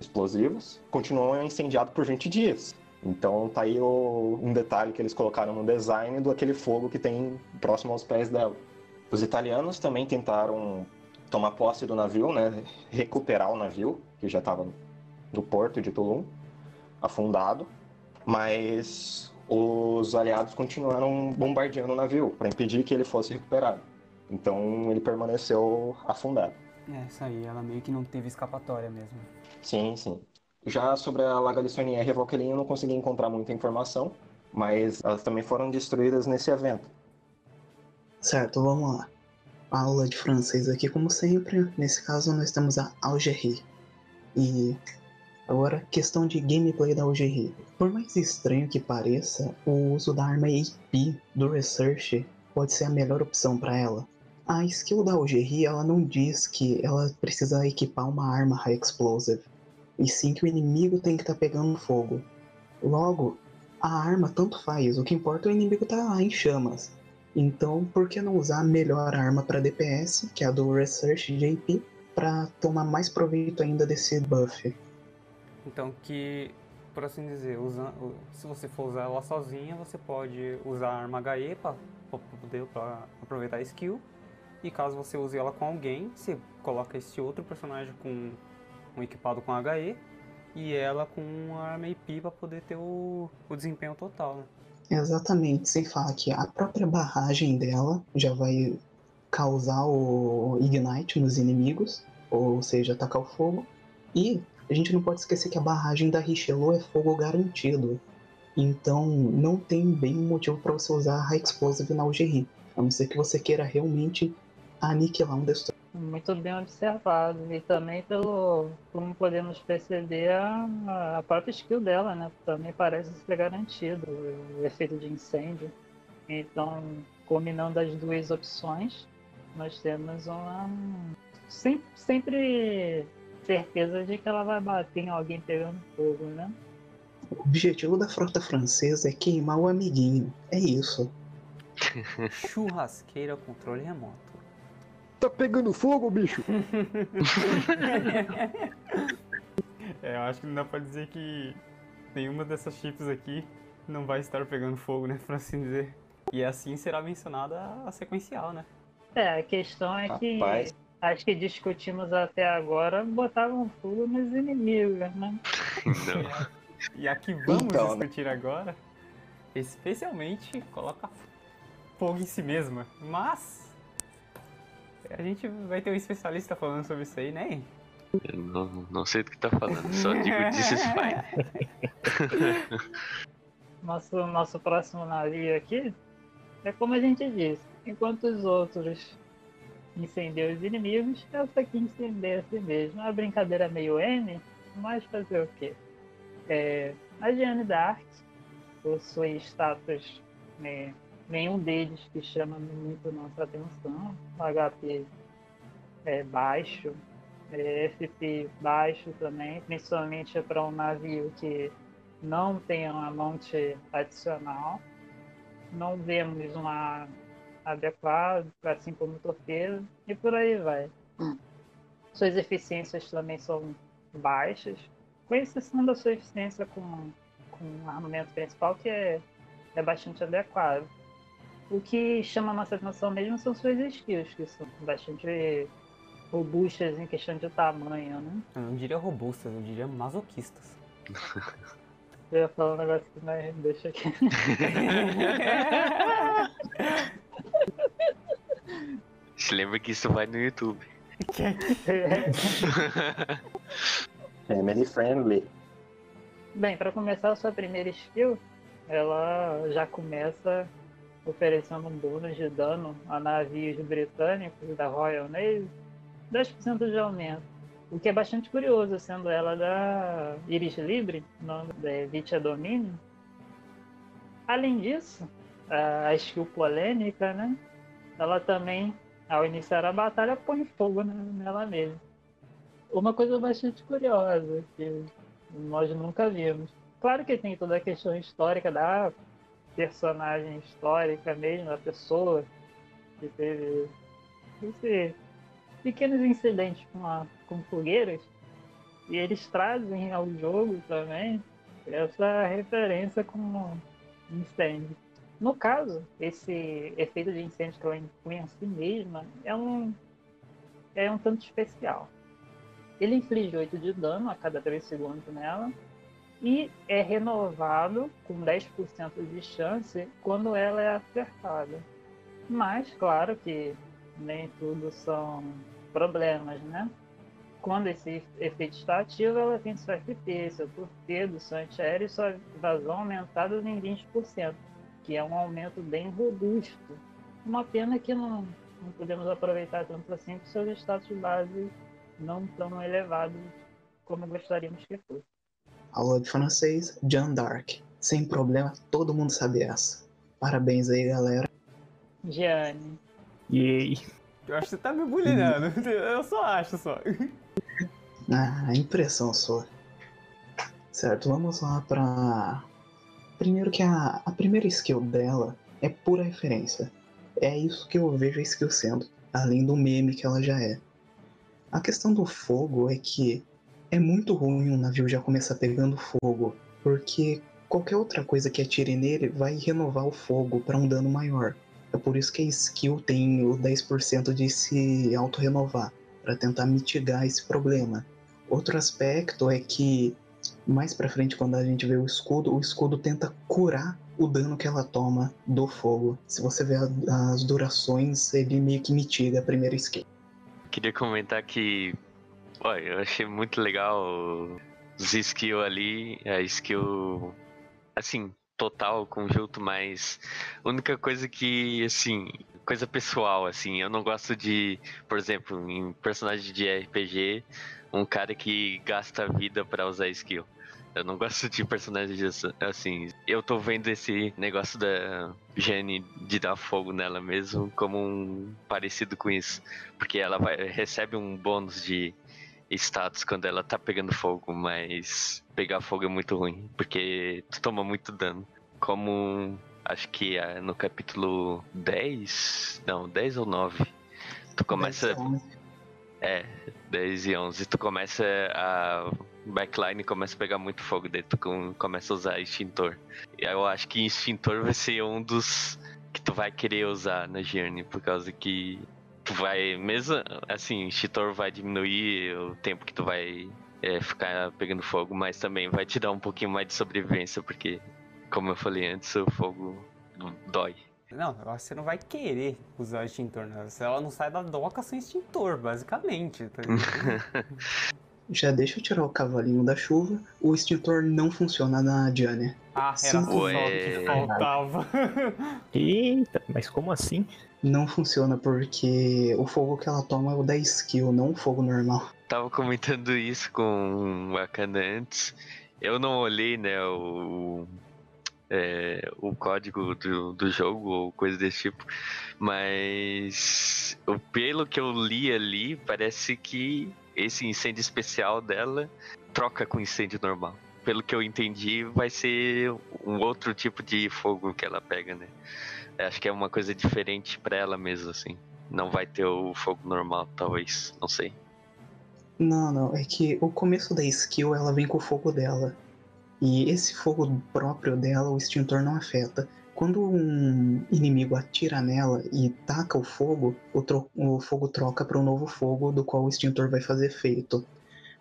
explosivos, continuou incendiado por 20 dias. Então tá aí o, um detalhe que eles colocaram no design do aquele fogo que tem próximo aos pés dela. Os italianos também tentaram tomar posse do navio, né, recuperar o navio, que já estava no porto de Toulon, afundado, mas os aliados continuaram bombardeando o navio para impedir que ele fosse recuperado. Então ele permaneceu afundado. É, isso aí, ela meio que não teve escapatória mesmo. Sim, sim. Já sobre a Laga de Sonier e a Valkyrie eu não consegui encontrar muita informação, mas elas também foram destruídas nesse evento. Certo, vamos lá. Aula de francês aqui, como sempre. Nesse caso, nós temos a Algerie. E agora, questão de gameplay da Algerie. Por mais estranho que pareça, o uso da arma AP do Research pode ser a melhor opção para ela. A skill da Algerie, ela não diz que ela precisa equipar uma arma High Explosive, e sim que o inimigo tem que estar tá pegando fogo. Logo, a arma tanto faz, o que importa é o inimigo estar tá em chamas. Então, por que não usar a melhor arma para DPS, que é a do Research JP, para tomar mais proveito ainda desse buff? Então, que, por assim dizer, usa, se você for usar ela sozinha, você pode usar a arma HE para poder pra aproveitar a skill. E caso você use ela com alguém, você coloca esse outro personagem com um equipado com HE e ela com a arma IP para poder ter o, o desempenho total, né? Exatamente, sem falar que a própria barragem dela já vai causar o Ignite nos inimigos, ou seja, atacar o fogo. E a gente não pode esquecer que a barragem da Richelieu é fogo garantido. Então não tem bem motivo para você usar High Explosive na Algerie, a não ser que você queira realmente aniquilar um destruidor. Muito bem observado. E também pelo, como podemos perceber, a, a própria skill dela, né? Também parece ser garantido o efeito de incêndio. Então, combinando as duas opções, nós temos uma. Sempre certeza de que ela vai bater em alguém pegando fogo, né? O objetivo da frota francesa é queimar o amiguinho. É isso. (laughs) Churrasqueira controle remoto. Tá pegando fogo, bicho? (laughs) É, eu acho que não dá pra dizer que nenhuma dessas chips aqui não vai estar pegando fogo, né? Por assim dizer. E assim será mencionada a sequencial, né? É, a questão é que Rapaz. Acho que discutimos até agora, botavam fogo nos inimigos, né? Não. (laughs) E aqui vamos Então, né? discutir agora, especialmente coloca fogo em si mesma. Mas a gente vai ter um especialista falando sobre isso aí, né? Eu não, não sei do que tá falando, só digo this is fine. Nosso, nosso próximo navio aqui é como a gente disse, enquanto os outros incendiam os inimigos, essa aqui incendeia a si mesma. A brincadeira é meio N, mas fazer o quê? É, a Jeanne d'Arc possui status, né, nenhum deles que chama muito nossa atenção. HP é baixo, é, FP baixo também, principalmente para um navio que não tem uma monte adicional. Não vemos uma adequada, assim como o torpedo, e por aí vai. Suas eficiências também são baixas, com exceção da sua eficiência com, com o armamento principal, que é, é bastante adequado. O que chama a nossa atenção mesmo são suas skills, que são bastante robustas em questão de tamanho, né? Eu não diria robustas, eu diria masoquistas. (laughs) Eu ia falar um negócio que mas deixa aqui. (laughs) Se lembra que isso vai no YouTube. (laughs) Family friendly. Bem, para começar a sua primeira skill, ela já começa oferecendo um bônus de dano a navios britânicos da Royal Navy, 10% de aumento. O que é bastante curioso, sendo ela da Iris Libre, nome da Vitia Domínio. Além disso, a skill polêmica, né? Ela também, ao iniciar a batalha, põe fogo ne- nela mesma. Uma coisa bastante curiosa, que nós nunca vimos. Claro que tem toda a questão histórica da personagem histórica mesmo, da pessoa que teve esse pequenos incidentes com, a, com fogueiras. E eles trazem ao jogo também essa referência com incêndio. No caso, esse efeito de incêndio que ela impõe em si mesma é um, é um tanto especial. Ele inflige 8 de dano a cada 3 segundos nela e é renovado com 10% de chance quando ela é acertada. Mas, claro que nem tudo são problemas, né? Quando esse efeito está ativo, ela tem sua FP, seu torpedo, seu antiaéreo e sua vazão aumentados em 20%, que é um aumento bem robusto. Uma pena que não, não podemos aproveitar tanto assim, porque seus status base não tão elevados como gostaríamos que fosse. Aula de francês, Jeanne d'Arc. Sem problema, todo mundo sabe essa. Parabéns aí, galera. Gianni, Yay. Eu acho que você tá me bulinando. (laughs) Eu só acho só. Ah, impressão sua. Certo, vamos lá pra. Primeiro que a, a primeira skill dela é pura referência. É isso que eu vejo a skill sendo, além do meme que ela já é. A questão do fogo é que é muito ruim um navio já começar pegando fogo, porque qualquer outra coisa que atire nele vai renovar o fogo para um dano maior. É por isso que a skill tem o 10% de se auto-renovar, para tentar mitigar esse problema. Outro aspecto é que mais pra frente quando a gente vê o escudo, o escudo tenta curar o dano que ela toma do fogo. Se você vê a- as durações, ele meio que mitiga a primeira skill. Queria comentar que, eu achei muito legal os skills ali, a skill, assim, total, conjunto, mas a única coisa que, assim, coisa pessoal, assim, eu não gosto de, por exemplo, em personagem de RPG, um cara que gasta vida pra usar skill. Eu não gosto de personagens assim. Eu tô vendo esse negócio da Jenny de dar fogo nela mesmo como um parecido com isso. Porque ela vai, recebe um bônus de status quando ela tá pegando fogo, mas pegar fogo é muito ruim, porque tu toma muito dano. Como acho que é no capítulo 10, não, 10 ou 9, tu começa. 10, É, 10 e 11. Tu começa a. Backline começa a pegar muito fogo, daí tu com- começa a usar extintor. E eu acho que extintor vai ser um dos que tu vai querer usar na Journey, por causa que tu vai. Mesmo assim, extintor vai diminuir o tempo que tu vai é, ficar pegando fogo, mas também vai te dar um pouquinho mais de sobrevivência, porque, como eu falei antes, o fogo dói. Não, eu acho que você não vai querer usar extintor, né? Se ela não sai da doca sem extintor, basicamente. Tá? (laughs) Já deixa eu tirar o cavalinho da chuva. O extintor não funciona na Diana. ah, era Sim. só o que faltava. (laughs) Eita, mas como assim? Não funciona porque o fogo que ela toma é o da skill, não o fogo normal. Tava comentando isso com o Akana antes. Eu não olhei, né, o, é, o código do, do jogo ou coisa desse tipo, mas pelo que eu li ali, parece que esse incêndio especial dela troca com incêndio normal. Pelo que eu entendi, vai ser um outro tipo de fogo que ela pega, né? Acho que é uma coisa diferente pra ela mesmo, assim. Não vai ter o fogo normal, talvez. Não sei. Não, não, é que o começo da skill ela vem com o fogo dela. E esse fogo próprio dela, o extintor não afeta. Quando um inimigo atira nela e taca o fogo, o, o fogo troca para um novo fogo do qual o extintor vai fazer efeito.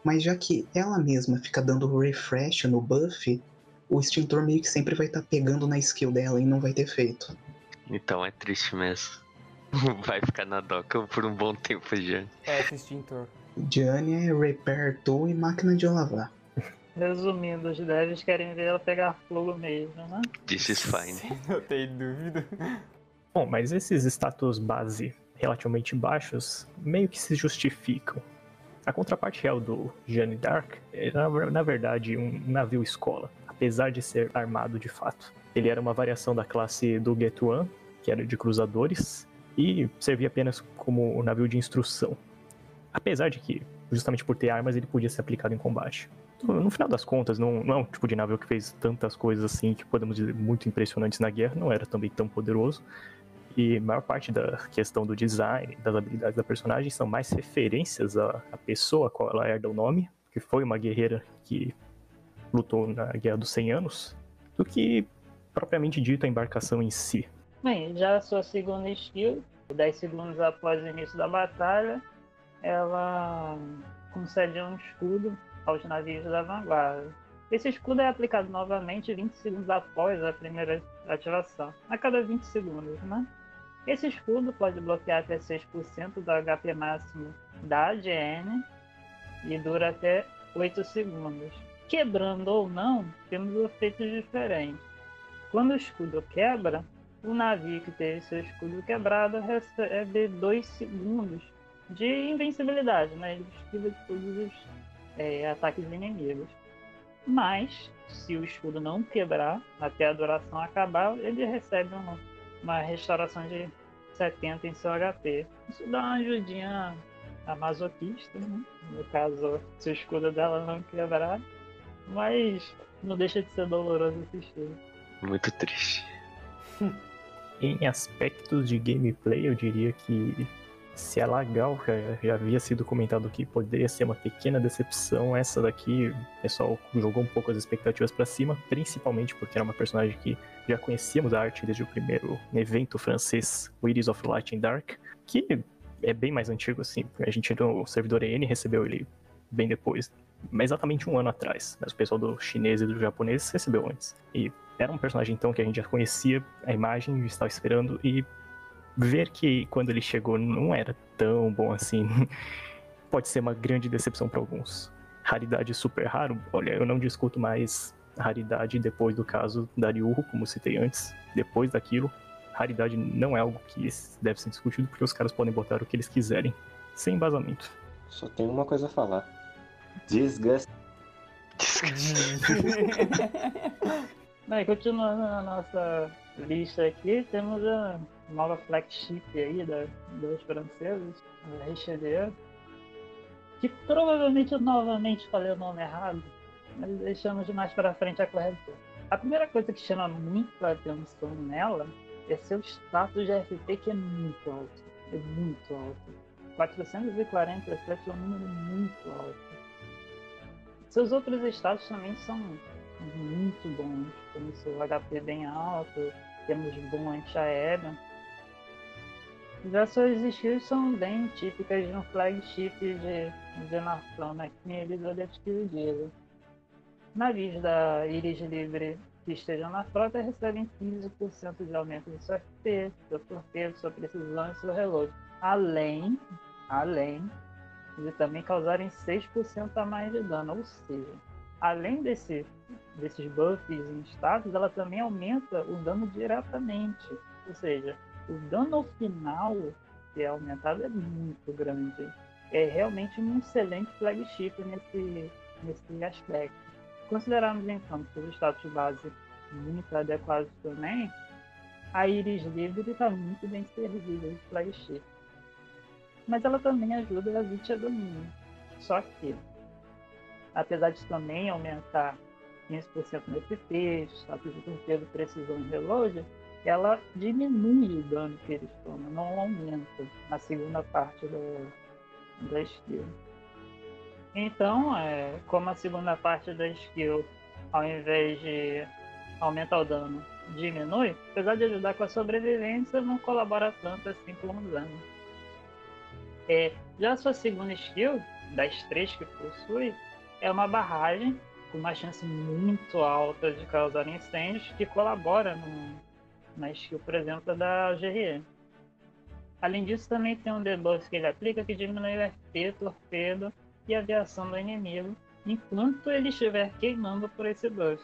Mas já que ela mesma fica dando refresh no buff, o extintor meio que sempre vai estar pegando na skill dela e não vai ter efeito. Então é triste mesmo. (laughs) Vai ficar na doca por um bom tempo já. É, esse extintor. Diane é repair tool e máquina de lavar. Resumindo, os devs querem ver ela pegar fogo mesmo, né? This is fine. Não tem dúvida. Bom, mas esses status base relativamente baixos meio que se justificam. A contraparte real do Jeanne Dark era, na verdade, um navio escola, apesar de ser armado de fato. Ele era uma variação da classe do Get One, que era de cruzadores, e servia apenas como um navio de instrução. Apesar de que, justamente por ter armas, ele podia ser aplicado em combate. No final das contas, não, não é um tipo de navio que fez tantas coisas assim que podemos dizer muito impressionantes na guerra, não era também tão poderoso. E maior parte da questão do design, das habilidades da personagem, são mais referências à, à pessoa a qual ela herda o nome, que foi uma guerreira que lutou na Guerra dos 100 Anos, do que propriamente dito a embarcação em si. Bem, já a sua segunda skill, 10 segundos após o início da batalha, ela concede um escudo aos navios da vanguarda. Esse escudo é aplicado novamente 20 segundos após a primeira ativação, a cada 20 segundos, né? Esse escudo pode bloquear até 6% do HP máximo da AGN e dura até 8 segundos. Quebrando ou não, temos efeitos diferentes. Quando o escudo quebra, o navio que teve seu escudo quebrado recebe 2 segundos de invencibilidade, né? Ele esquiva de todos os é, ataques inimigos. Mas, se o escudo não quebrar até a duração acabar, ele recebe uma, uma restauração de 70 em seu HP. Isso dá uma ajudinha a masoquista, né? No caso, se o escudo dela não quebrar. Mas não deixa de ser doloroso assistir. Muito triste. (laughs) Em aspectos de gameplay, eu diria que se a Lagal já, já havia sido comentado que poderia ser uma pequena decepção, essa daqui o pessoal jogou um pouco as expectativas pra cima, principalmente porque era uma personagem que já conhecíamos a arte desde o primeiro evento francês, Iris of Light and Dark, que é bem mais antigo assim, a gente no servidor EN recebeu ele bem depois, exatamente um ano atrás, mas o pessoal do chinês e do japonês recebeu antes. E era um personagem então que a gente já conhecia a imagem, estava esperando e ver que quando ele chegou não era tão bom assim (laughs) pode ser uma grande decepção para alguns. Raridade super raro, olha, eu não discuto mais raridade depois do caso da Ryuho, como citei antes. Depois daquilo, raridade não é algo que deve ser discutido porque os caras podem botar o que eles quiserem, sem embasamento. Só tem uma coisa a falar. Desgaste. Desgraça. (laughs) Bem, continuando na nossa lista aqui, temos a nova flagship aí da, dos franceses, a Richelieu, que provavelmente eu novamente falei o nome errado, mas deixamos mais para frente a correção. A primeira coisa que chama muito a atenção nela é seu status de FP que é muito alto. É muito alto. 447 é um número muito alto. Seus outros status também são muito bons. Temos seu HP bem alto, temos bom antiaéreo. Já suas skills são bem típicas de um flagship de, de nação, né? Que nem eles adquiriram. Navios da Iris Livre que estejam na frota recebem 15% de aumento de seu FP, seu torpedo, sua precisão e seu relógio. Além, além de também causarem 6% a mais de dano. Ou seja, além desse, desses buffs em status, ela também aumenta o dano diretamente. Ou seja, o dano final que é aumentado é muito grande. É realmente um excelente flagship nesse, nesse aspecto. Considerarmos então que os status base muito adequados também, a Iris Livre está muito bem servida de flagship. Mas ela também ajuda a Vitia Domínio. Só que, apesar de também aumentar 15% no FP, status de torpedo, precisão e relógio, ela diminui o dano que eles tomam, não aumenta na segunda parte da, da skill. Então, é, como a segunda parte da skill, ao invés de aumentar o dano, diminui, apesar de ajudar com a sobrevivência, não colabora tanto assim com o dano. É, já a sua segunda skill, das três que possui, é uma barragem com uma chance muito alta de causar incêndios que colabora no, na skill, por exemplo, da GRE. Além disso, também tem um debuff que ele aplica que diminui o FP, torpedo e aviação do inimigo enquanto ele estiver queimando por esse buff.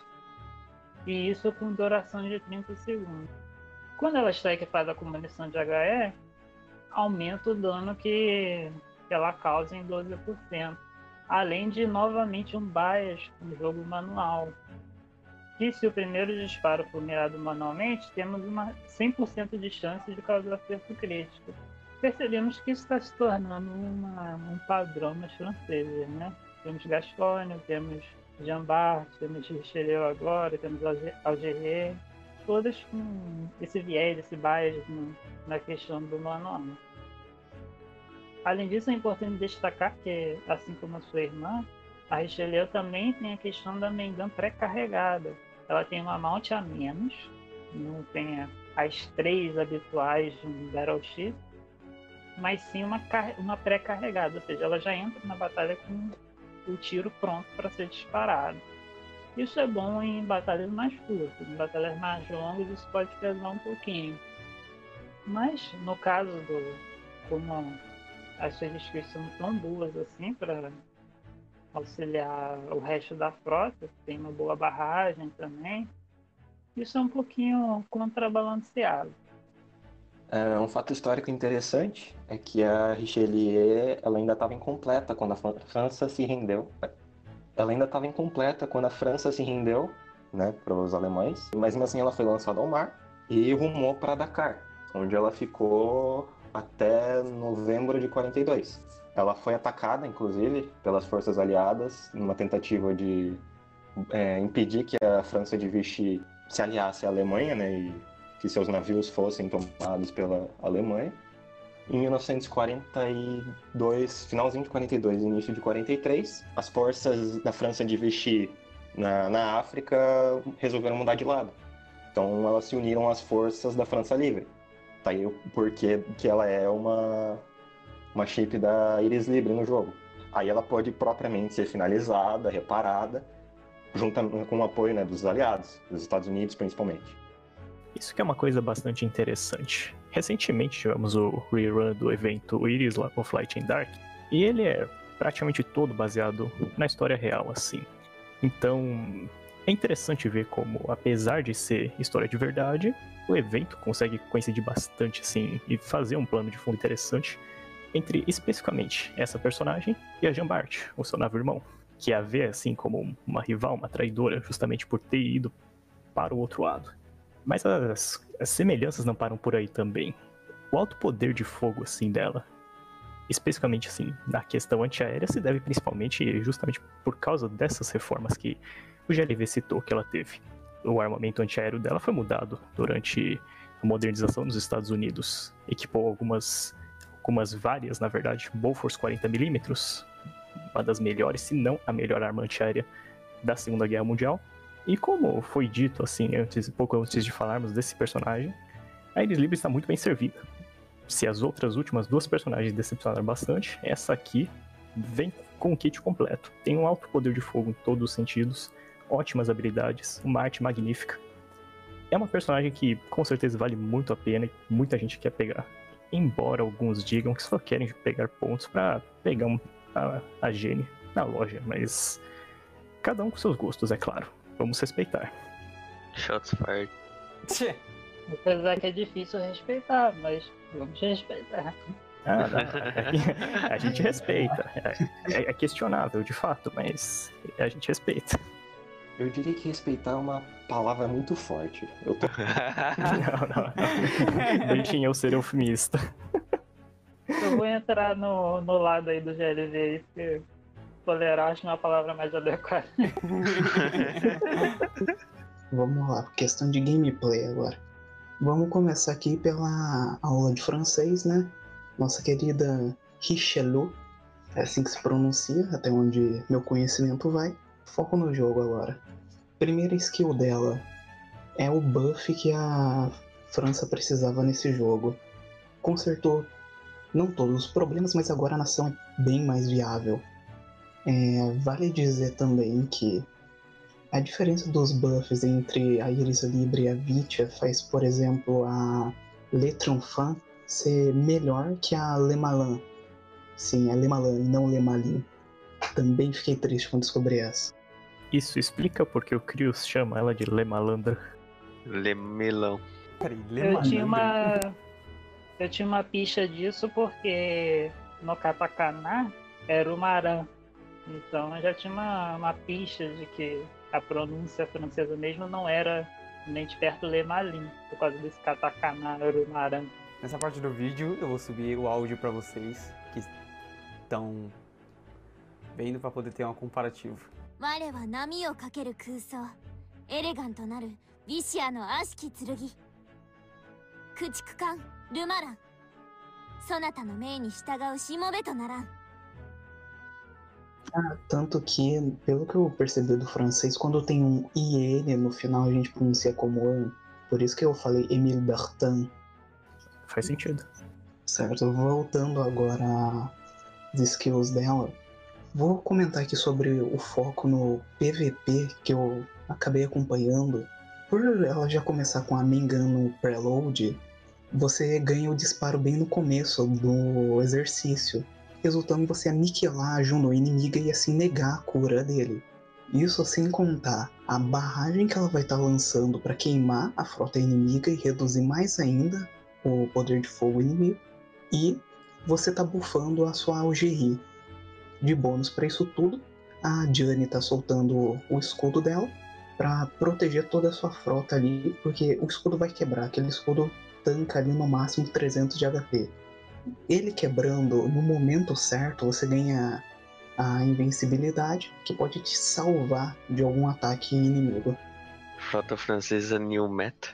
E isso com duração de 30 segundos. Quando ela está equipada com munição de HE, aumenta o dano que, ela causa em 12%. Além de novamente um bias no jogo manual. Que se o primeiro disparo for mirado manualmente, temos uma 100% de chance de causar acerto crítico. Percebemos que isso está se tornando uma, um padrão nos franceses, né? Temos Gascônio, temos Jean Bart, temos Richelieu agora, temos Algerier, todas com esse viés, esse bias na questão do manual. Além disso, é importante destacar que, assim como a sua irmã, a Richelieu também tem a questão da Mengan pré-carregada. Ela tem uma mount a menos, não tem as três habituais de um Battleship, mas sim uma, uma pré-carregada, ou seja, ela já entra na batalha com o tiro pronto para ser disparado. Isso é bom em batalhas mais curtas, em batalhas mais longas isso pode pesar um pouquinho. Mas no caso do como as skills são tão boas assim para auxiliar o resto da frota, tem uma boa barragem também, isso é um pouquinho contrabalanceado. É, um fato histórico interessante é que a Richelieu ela ainda estava incompleta quando a França se rendeu. Ela ainda estava incompleta quando a França se rendeu né, para os alemães, mas mesmo assim ela foi lançada ao mar e rumou para Dakar, onde ela ficou até novembro de 42. Ela foi atacada, inclusive, pelas forças aliadas numa tentativa de é, impedir que a França de Vichy se aliasse à Alemanha, né, e que seus navios fossem tomados pela Alemanha. Em 1942, finalzinho de 42 início de 43, as forças da França de Vichy na, na África resolveram mudar de lado. Então elas se uniram às forças da França Livre. Tá aí o porquê que ela é uma, uma chip da Iris Libre no jogo. Aí ela pode propriamente ser finalizada, reparada, junto com o apoio né, dos aliados, dos Estados Unidos principalmente. Isso que é uma coisa bastante interessante. Recentemente tivemos o rerun do evento Iris lá com Flight in Dark, e ele é praticamente todo baseado na história real, assim. Então, é interessante ver como, apesar de ser história de verdade, o evento consegue coincidir bastante, assim, e fazer um plano de fundo interessante entre especificamente essa personagem e a Jean Bart, o seu navio irmão. que a vê assim como uma rival, uma traidora, justamente por ter ido para o outro lado. Mas as, as semelhanças não param por aí também. O alto poder de fogo assim dela, especificamente assim na questão antiaérea, se deve principalmente justamente por causa dessas reformas que o GLV citou que ela teve. O armamento antiaéreo dela foi mudado durante a modernização nos Estados Unidos. Equipou algumas, algumas várias, na verdade, Bofors 40mm, uma das melhores, se não a melhor arma antiaérea da Segunda Guerra Mundial. E como foi dito assim antes, pouco antes de falarmos desse personagem, a Iris Libre está muito bem servida. Se as outras últimas duas personagens decepcionaram bastante, essa aqui vem com o kit completo. Tem um alto poder de fogo em todos os sentidos, ótimas habilidades, uma arte magnífica. É uma personagem que com certeza vale muito a pena e muita gente quer pegar. Embora alguns digam que só querem pegar pontos para pegar um, a, a Gene na loja, mas cada um com seus gostos, é claro. Vamos respeitar. Shots fired. Tchê. Apesar que é difícil respeitar, mas vamos respeitar. Ah, não, é- a gente respeita. É, é questionável, de fato, mas a gente respeita. Eu diria que respeitar é uma palavra muito forte. Eu tô (laughs) Não, não, não. Deixem eu ser eufemista. Eu vou entrar no, no lado aí do GLV aí, porque tolerar acho é uma palavra mais adequada. (laughs) Vamos lá, questão de gameplay agora. Vamos começar aqui pela aula de francês, né? Nossa querida Richelieu, é assim que se pronuncia, até onde meu conhecimento vai. Foco no jogo agora. Primeira skill dela é o buff que a França precisava nesse jogo. Consertou não todos os problemas, mas agora a nação é bem mais viável. É, vale dizer também que a diferença dos buffs entre a Iris Libre e a Vitia faz, por exemplo, a Le Tronfant ser melhor que a Le Malin. Sim, é Le Malin e não Le Malin. Também fiquei triste quando descobri essa. Isso explica porque o Krios chama ela de Le Malandra. Lemelão. Peraí, lê Eu tinha uma. Eu tinha uma picha disso porque no katakana era o Maran. Então eu já tinha uma, uma picha de que a pronúncia francesa mesmo não era nem de perto Le Malin, por causa desse katakana era o Maran. Nessa parte do vídeo eu vou subir o áudio pra vocês que estão vendo para poder ter um comparativo. Ah, tanto que, pelo que eu percebi do francês, quando tem um IN no final, a gente pronuncia como AN. Por isso que eu falei Emile Bertin. Faz sentido. Certo, voltando agora às skills dela vou comentar aqui sobre o foco no PVP que eu acabei acompanhando. Por ela já começar com a Mengan no preload, você ganha o disparo bem no começo do exercício, resultando em você aniquilar a Juno inimiga e assim negar a cura dele. Isso sem contar a barragem que ela vai estar lançando para queimar a frota inimiga e reduzir mais ainda o poder de fogo inimigo. E você tá bufando a sua algerie. De bônus para isso tudo, a Diane tá soltando o escudo dela para proteger toda a sua frota ali, porque o escudo vai quebrar, aquele escudo tanca ali no máximo 300 de HP. Ele quebrando no momento certo, você ganha a invencibilidade, que pode te salvar de algum ataque inimigo. Frota francesa New Meta.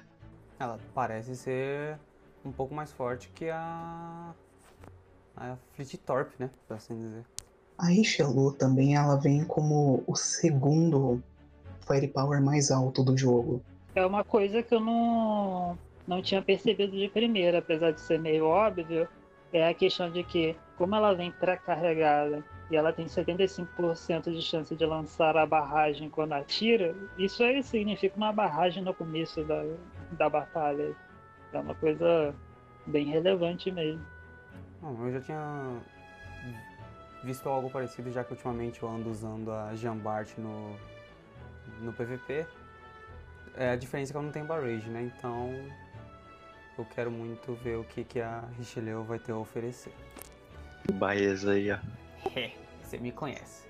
Ela parece ser um pouco mais forte que a. a Fleet Torp, né? Por assim dizer. A Richelieu também ela vem como o segundo firepower mais alto do jogo. É uma coisa que eu não, não tinha percebido de primeira, apesar de ser meio óbvio, é a questão de que, como ela vem pré-carregada e ela tem 75% de chance de lançar a barragem quando atira, isso aí significa uma barragem no começo da, da batalha. É uma coisa bem relevante mesmo. Bom, eu já tinha visto algo parecido, já que ultimamente eu ando usando a Jambart no, no PVP. É, a diferença é que eu não tenho barrage, né? Então eu quero muito ver o que, que a Richelieu vai ter a oferecer. Baez aí, ó. É, você me conhece.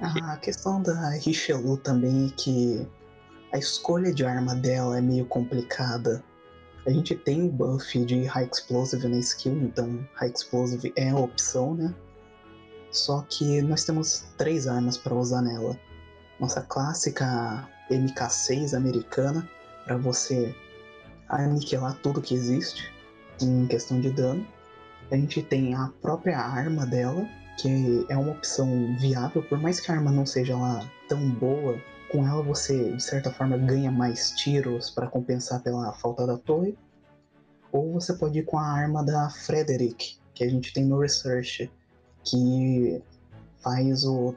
A questão da Richelieu também é que a escolha de arma dela é meio complicada. A gente tem o buff de High Explosive na skill, então High Explosive é a opção, né? Só que nós temos três armas para usar nela. Nossa clássica MK6 americana, para você aniquilar tudo que existe em questão de dano. A gente tem a própria arma dela, que é uma opção viável, por mais que a arma não seja lá tão boa, com ela você de certa forma ganha mais tiros para compensar pela falta da torre. Ou você pode ir com a arma da Frederick, que a gente tem no Research, que faz o,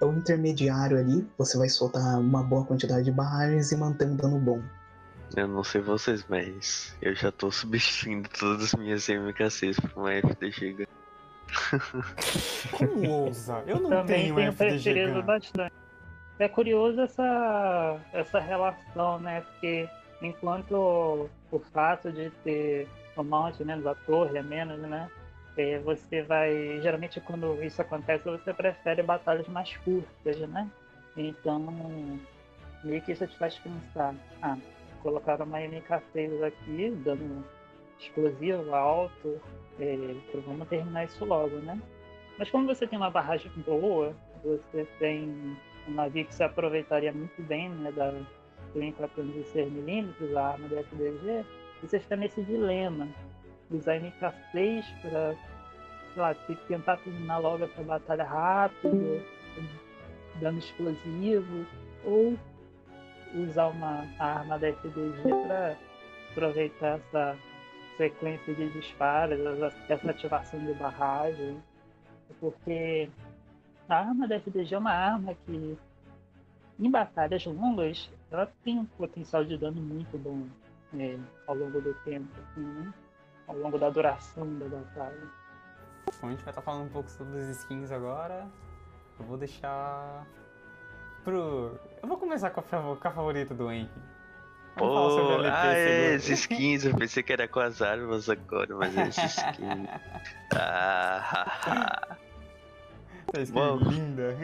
é o intermediário ali, você vai soltar uma boa quantidade de barragens e manter um dano bom. Eu não sei vocês, mas eu já tô substituindo todas as minhas MK6 por uma FDG Gun. (laughs) Como ousa? Eu não Também tenho tenho FDG preferido Gun. bastante. É curioso essa, essa relação, né? Porque enquanto o fato de ter o monte menos a torre é menos, né? Você vai. Geralmente quando isso acontece, você prefere batalhas mais curtas, né? Então meio que isso te faz pensar, ah, colocaram uma MK6 aqui, dando explosivo alto, é, vamos terminar isso logo, né? Mas como você tem uma barragem boa, você tem um navio que se aproveitaria muito bem né, da do 406mm, a arma da FDG, você fica nesse dilema. MK6 para, sei lá, ter que tentar terminar logo essa batalha rápido, dando explosivo, ou usar uma arma da FDG para aproveitar essa sequência de disparos, essa- ativação de barragem. Porque a arma da FDG é uma arma que, em batalhas longas, ela tem um potencial de dano muito bom é, ao longo do tempo, assim, né? Ao longo da duração da batalha. Bom, a gente vai estar falando um pouco sobre as skins agora. Eu vou deixar pro. Eu vou começar com a, fav- com a favorita do Henry. Vamos falar sobre Pô, LP ah, é, esses skins, eu pensei que era com as armas agora, mas é esses skins. (laughs) Ah, Essa skin Bom. linda.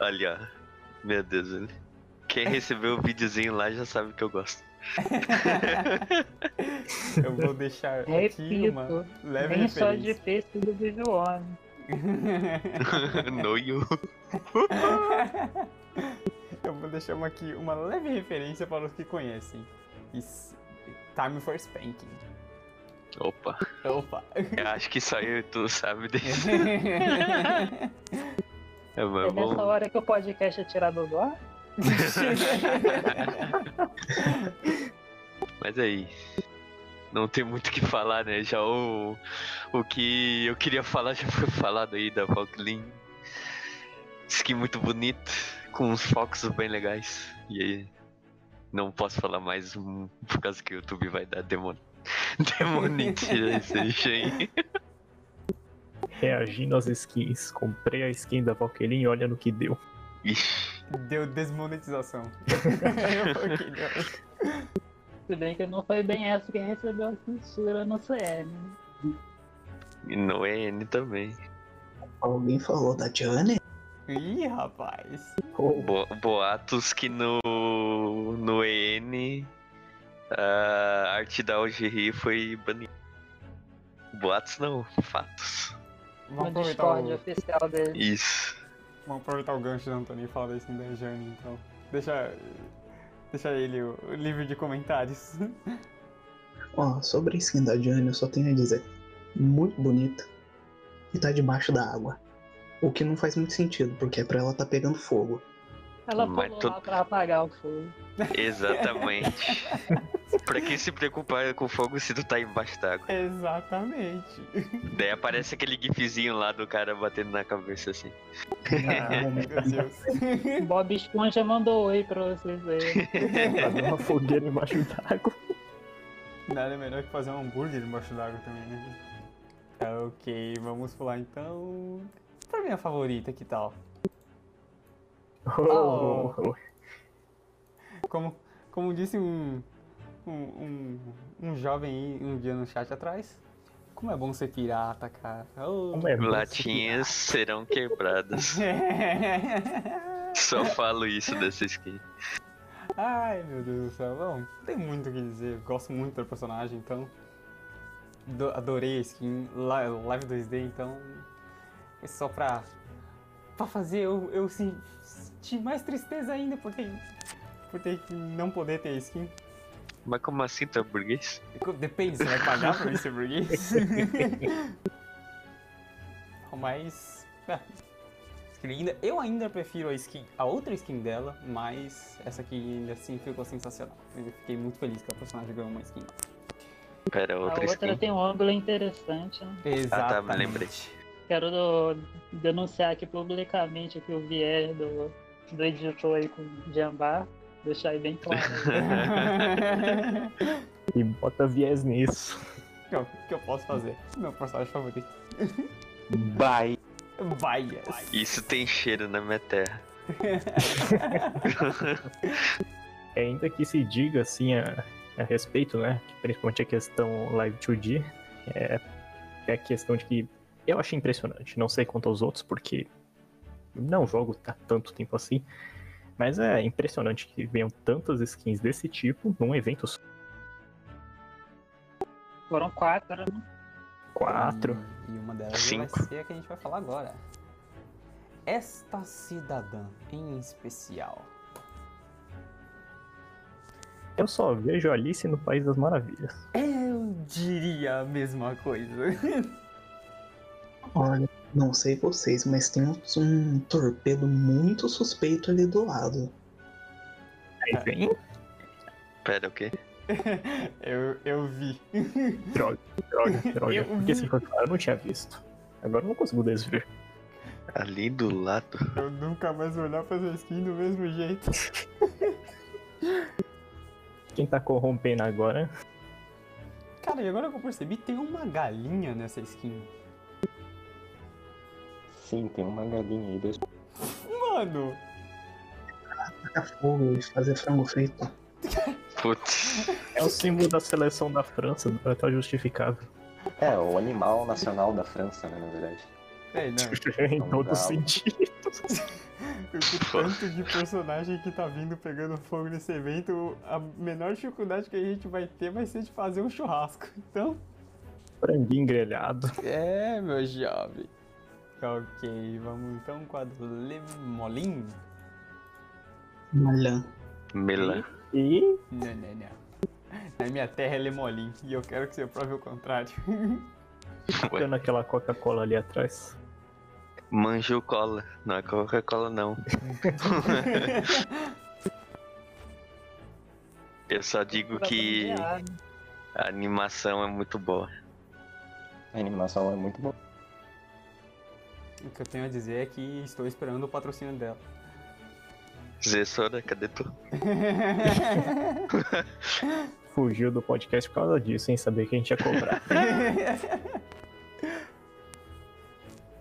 olha, ó. meu Deus. Quem recebeu o videozinho lá já sabe que eu gosto. (laughs) Eu vou deixar aqui uma Repito, leve nem só de peixe do Visual. (laughs) no you. (laughs) Eu vou deixar uma aqui uma leve referência para os que conhecem. Time for Spanking. Opa, Opa! eu acho que só eu e tu sabe desse. É, É nessa hora que o podcast é tirado do ar? Mas aí, não tem muito o que falar, né? Já o, o que eu queria falar já foi falado aí da Valkyrie. Skin muito bonita, com uns focos bem legais. E aí, não posso falar mais por causa que o YouTube vai dar demon... (laughs) demonetization (laughs) aí. Reagindo às skins. Comprei a skin da Valkyrie e olha no que deu. Ixi, Deu desmonetização. (laughs) Se bem que não foi bem essa quem recebeu a censura no e no EN também. Alguém falou da Johnny? Ih, rapaz. Bo- boatos que no, no EN a arte da Algeri foi banida. Boatos não, fatos. Aproveitar, Discord o, oficial dele. Isso. Vamos aproveitar o gancho do Antônio e falar da Journey, então. Deixa, deixa ele o, o livre de comentários. (laughs) Ó, sobre a skin da Johnny, eu só tenho a dizer. Muito bonita. E tá debaixo da água. O que não faz muito sentido, porque é pra ela tá pegando fogo. Ela Mas pulou tu- lá pra apagar o fogo. (laughs) Exatamente. pra que se preocupar com fogo se tu tá embaixo d'água? Exatamente. Daí aparece aquele gifzinho lá do cara batendo na cabeça assim. Ah, Meu (laughs) Deus. (laughs) Bob Esponja mandou oi pra vocês aí. Fazer uma fogueira embaixo d'água. Nada melhor que fazer um hambúrguer embaixo d'água também, né? Ok, vamos pular então. Pra minha favorita, que tal? Oh, oh. (laughs) Como, como disse um, um, um, um jovem aí um dia no chat atrás, Como é bom ser pirata, cara. Oh. Como é bom Latinhas serão quebradas. (laughs) Só falo isso dessa skin. Ai, meu Deus do céu. Bom, não tem muito o que dizer. Gosto muito do personagem, então. Do- adorei a skin. Li- Live 2D, então. É só pra. pra fazer eu, eu sen- sentir mais tristeza ainda por ter. por ter que não poder ter a skin. Mas como assim, tá burguês? Depende, você vai pagar pra mim ser burguês? (laughs) Mas. é, skin linda. Eu ainda prefiro a skin, a outra skin dela, mas essa aqui ainda assim ficou sensacional. Eu fiquei muito feliz que a personagem ganhou uma skin. Pera, A outra outra skin. tem um ângulo interessante. né? Exatamente. tá, me lembrei. Quero do- denunciar aqui publicamente que o viés do, do editor aí com o Jambá. Deixar aí bem claro. (laughs) E bota viés nisso. O que eu- que eu posso fazer? Meu personagem favorito. Bye. Bias. Isso tem cheiro na minha terra. (laughs) Ainda que se diga assim a, a respeito, né? que Principalmente a questão Live 2D, é, é a questão de que eu achei impressionante. Não sei quanto aos outros, porque não jogo há tanto tempo assim. Mas é impressionante que venham tantas skins desse tipo num evento só. Foram quatro, né? Quatro. E, e uma delas Cinco. vai ser a que a gente vai falar agora. Esta cidadã em especial. Eu só vejo Alice no País das Maravilhas. Eu diria a mesma coisa. (laughs) Olha, não sei vocês, mas tem um, um torpedo muito suspeito ali do lado. Aí vem. Pera, o quê? (laughs) eu, eu vi. Droga, droga, (laughs) droga. Eu Porque se for claro, eu não tinha visto. Agora eu não consigo desver. Ali do lado. Eu nunca mais vou olhar pra essa skin do mesmo jeito. (laughs) Quem tá corrompendo agora Cara, e agora que eu percebi, tem uma galinha nessa skin. Sim, tem uma galinha aí, dois. Mano! Tacar fogo e fazer frango frito. Putz. é o símbolo da seleção da França, tá justificável. É, o animal nacional da França, né, na verdade. É, não. (laughs) em todos os Galo. sentidos. (laughs) O tanto de personagem que tá vindo pegando fogo nesse evento, a menor dificuldade que a gente vai ter vai ser de fazer um churrasco. Então. Franguinho grelhado. É, meu jovem. Ok, vamos então com a do Lemolim. Malhã. Melã. E Não, não, não. Na minha terra é Lemolim e eu quero que você prove o contrário. (laughs) ficando aquela Coca-Cola ali atrás. Manjo cola. Não é Coca-Cola, não. (laughs) Eu só digo que a animação é muito boa. A animação é muito boa. O que eu tenho a dizer é que estou esperando o patrocínio dela. Zessora, cadê tu? (laughs) Fugiu do podcast por causa disso, sem saber que a gente ia cobrar. (laughs)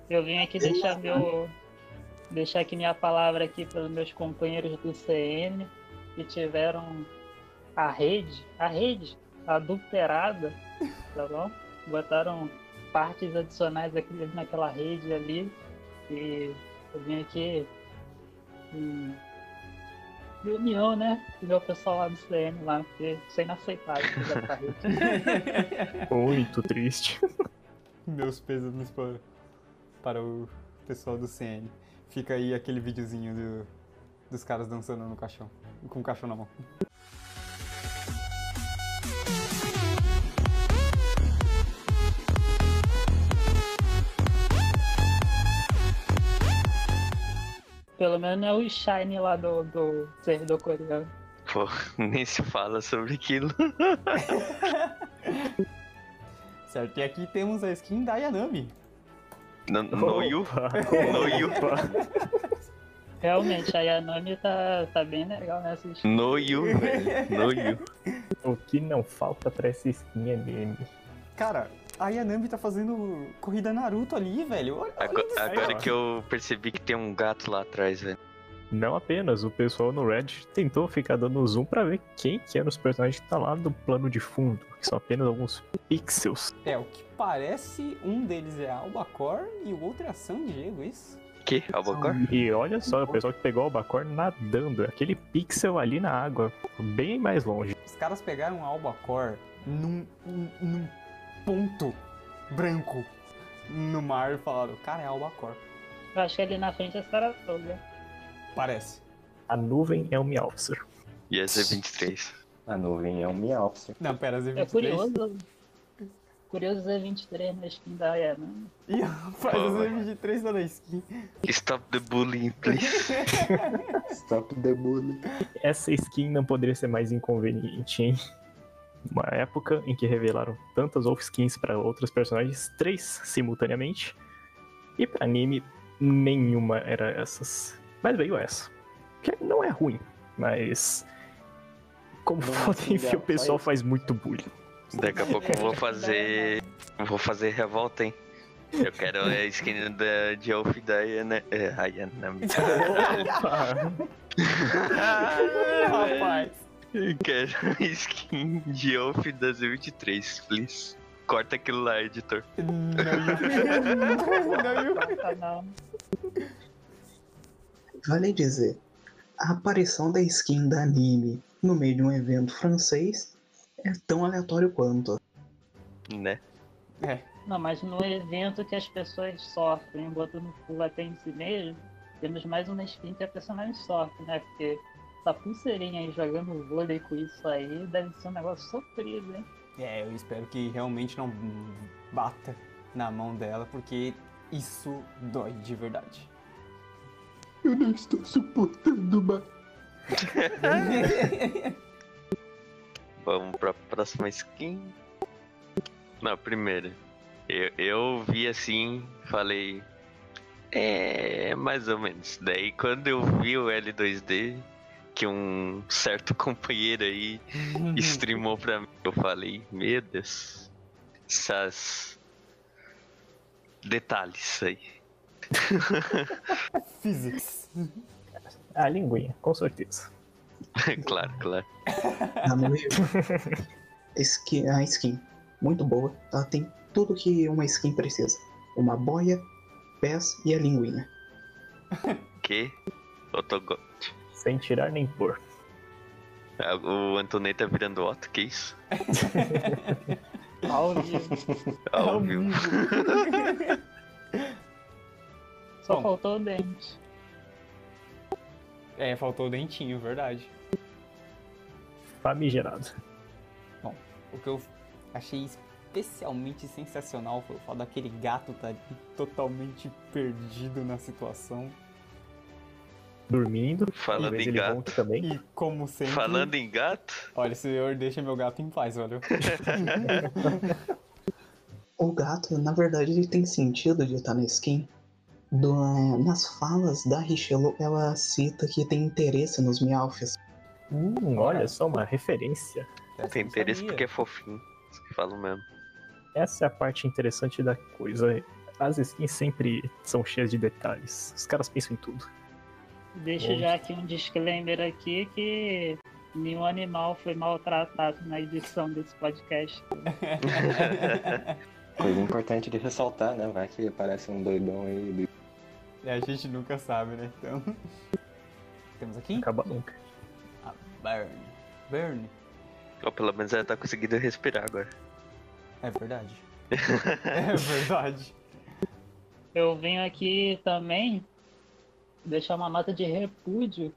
Eu vim aqui deixar meu. deixar aqui minha palavra aqui para os meus companheiros do CN que tiveram a rede, a rede adulterada, tá bom? Botaram partes adicionais aqui naquela rede ali e eu vim aqui em reunião, né? Com o meu pessoal lá do CN lá, porque isso é inaceitável essa rede. (laughs) Muito triste. Meus para, para o pessoal do CN. Fica aí aquele videozinho do- dos caras dançando no caixão. Com o caixão na mão. Pelo menos não é o Shine lá do, do servidor coreano. Pô, (laughs) nem se fala sobre aquilo. (laughs) Certo, e aqui temos a skin da Yanami. No, no Yu? No Yu? (laughs) Realmente, a Yanami tá, tá bem legal nessa skin. No Yu, velho. No Yu. O que não falta pra essa skin é meme. Cara, a Yanami tá fazendo corrida Naruto ali, velho. Olha, olha Agora, isso. agora que eu percebi que tem um gato lá atrás, velho. Não apenas, o pessoal no Reddit tentou ficar dando zoom pra ver quem que eram os personagens que tá lá no plano de fundo, que são apenas alguns pixels. É, o que parece, um deles é Albacor e o outro é a San Diego, isso? Que? Albacor? E olha só, o pessoal que pegou o Albacor nadando, aquele pixel ali na água, bem mais longe. Os caras pegaram o Albacor num, num- num ponto branco no mar e falaram, cara, é Albacor. Eu acho que ali na frente é Saratoga. Parece. A nuvem é um Meowser. E a Z23. A nuvem é um Meowth. Não, pera, Z23. É curioso. Curioso Z23 na skin da Ana. Ih, rapaz, Pô, o Z23 tá na skin. Stop the bullying, please. (laughs) Stop the bully. Essa skin não poderia ser mais inconveniente, hein? Uma época em que revelaram tantas off skins para outros personagens, três simultaneamente, e para anime nenhuma era essas. Mas veio essa. Que não é ruim, mas. Como podem assim, ver, o só pessoal faz muito bullying. Daqui a pouco eu vou (laughs) fazer. Vou fazer revolta, hein? Eu quero a skin da, de Elf da Ayana. É, Ayana. (laughs) Opa! (laughs) Rapaz. Eu quero (laughs) skin de Elf da Z23, please. Corta aquilo lá, editor. (laughs) Não, não, não. Não. Vale dizer, a aparição da skin da anime no meio de um evento francês é tão aleatório quanto. Né? É, Não, mas no evento que as pessoas sofrem, botando full até em si mesmo, temos mais uma skin que a personagem sofre, né? Porque essa pulseirinha aí jogando vôlei com isso aí deve ser um negócio sofrido, hein? É, eu espero que realmente não bata na mão dela, porque isso dói de verdade. Eu não estou suportando mais. (laughs) Vamos pra próxima skin. Não, primeiro. Eu, eu vi assim, falei. É, mais ou menos. Daí quando eu vi o L2D, que um certo (laughs) companheiro aí (laughs) streamou pra mim, eu falei, meu Deus. Essas. Detalhes aí. (laughs) Physics. A linguinha, com certeza. claro, claro. Skin, a skin, muito boa. Ela tem tudo que uma skin precisa. Uma boia, pés e a linguinha. Que? Otogo. Sem tirar nem pôr. Ah, O Antonei tá virando Otto, que isso? (laughs) Ao vivo. Ao vivo. (laughs) Só Bom. faltou o dente. É, faltou o dentinho, verdade. Famigerado. O que eu achei especialmente sensacional foi o fato daquele gato tá totalmente perdido na situação. Dormindo. Falando em gato. também. E como sempre. Falando em gato, Olha, senhor, deixa meu gato em paz, valeu. (laughs) O gato, na verdade, ele tem sentido de estar na skin. Do- é, nas falas da Richelieu, ela cita que tem interesse nos Meowths. Hum, olha só, uma referência. Essa tem interesse sabia. porque é fofinho. Isso que falam mesmo. Essa é a parte interessante da coisa. As skins sempre são cheias de detalhes. Os caras pensam em tudo. Deixo já aqui um disclaimer aqui que nenhum animal foi maltratado na edição desse podcast. (laughs) Coisa importante de ressaltar, né? Vai que parece um doidão aí. É, a gente nunca sabe, né? Então. Temos aqui Acaba nunca. a Burn. Burn. Ou pelo menos ela tá conseguindo respirar agora. É verdade. (laughs) é verdade. Eu venho aqui também deixar uma nota de repúdio.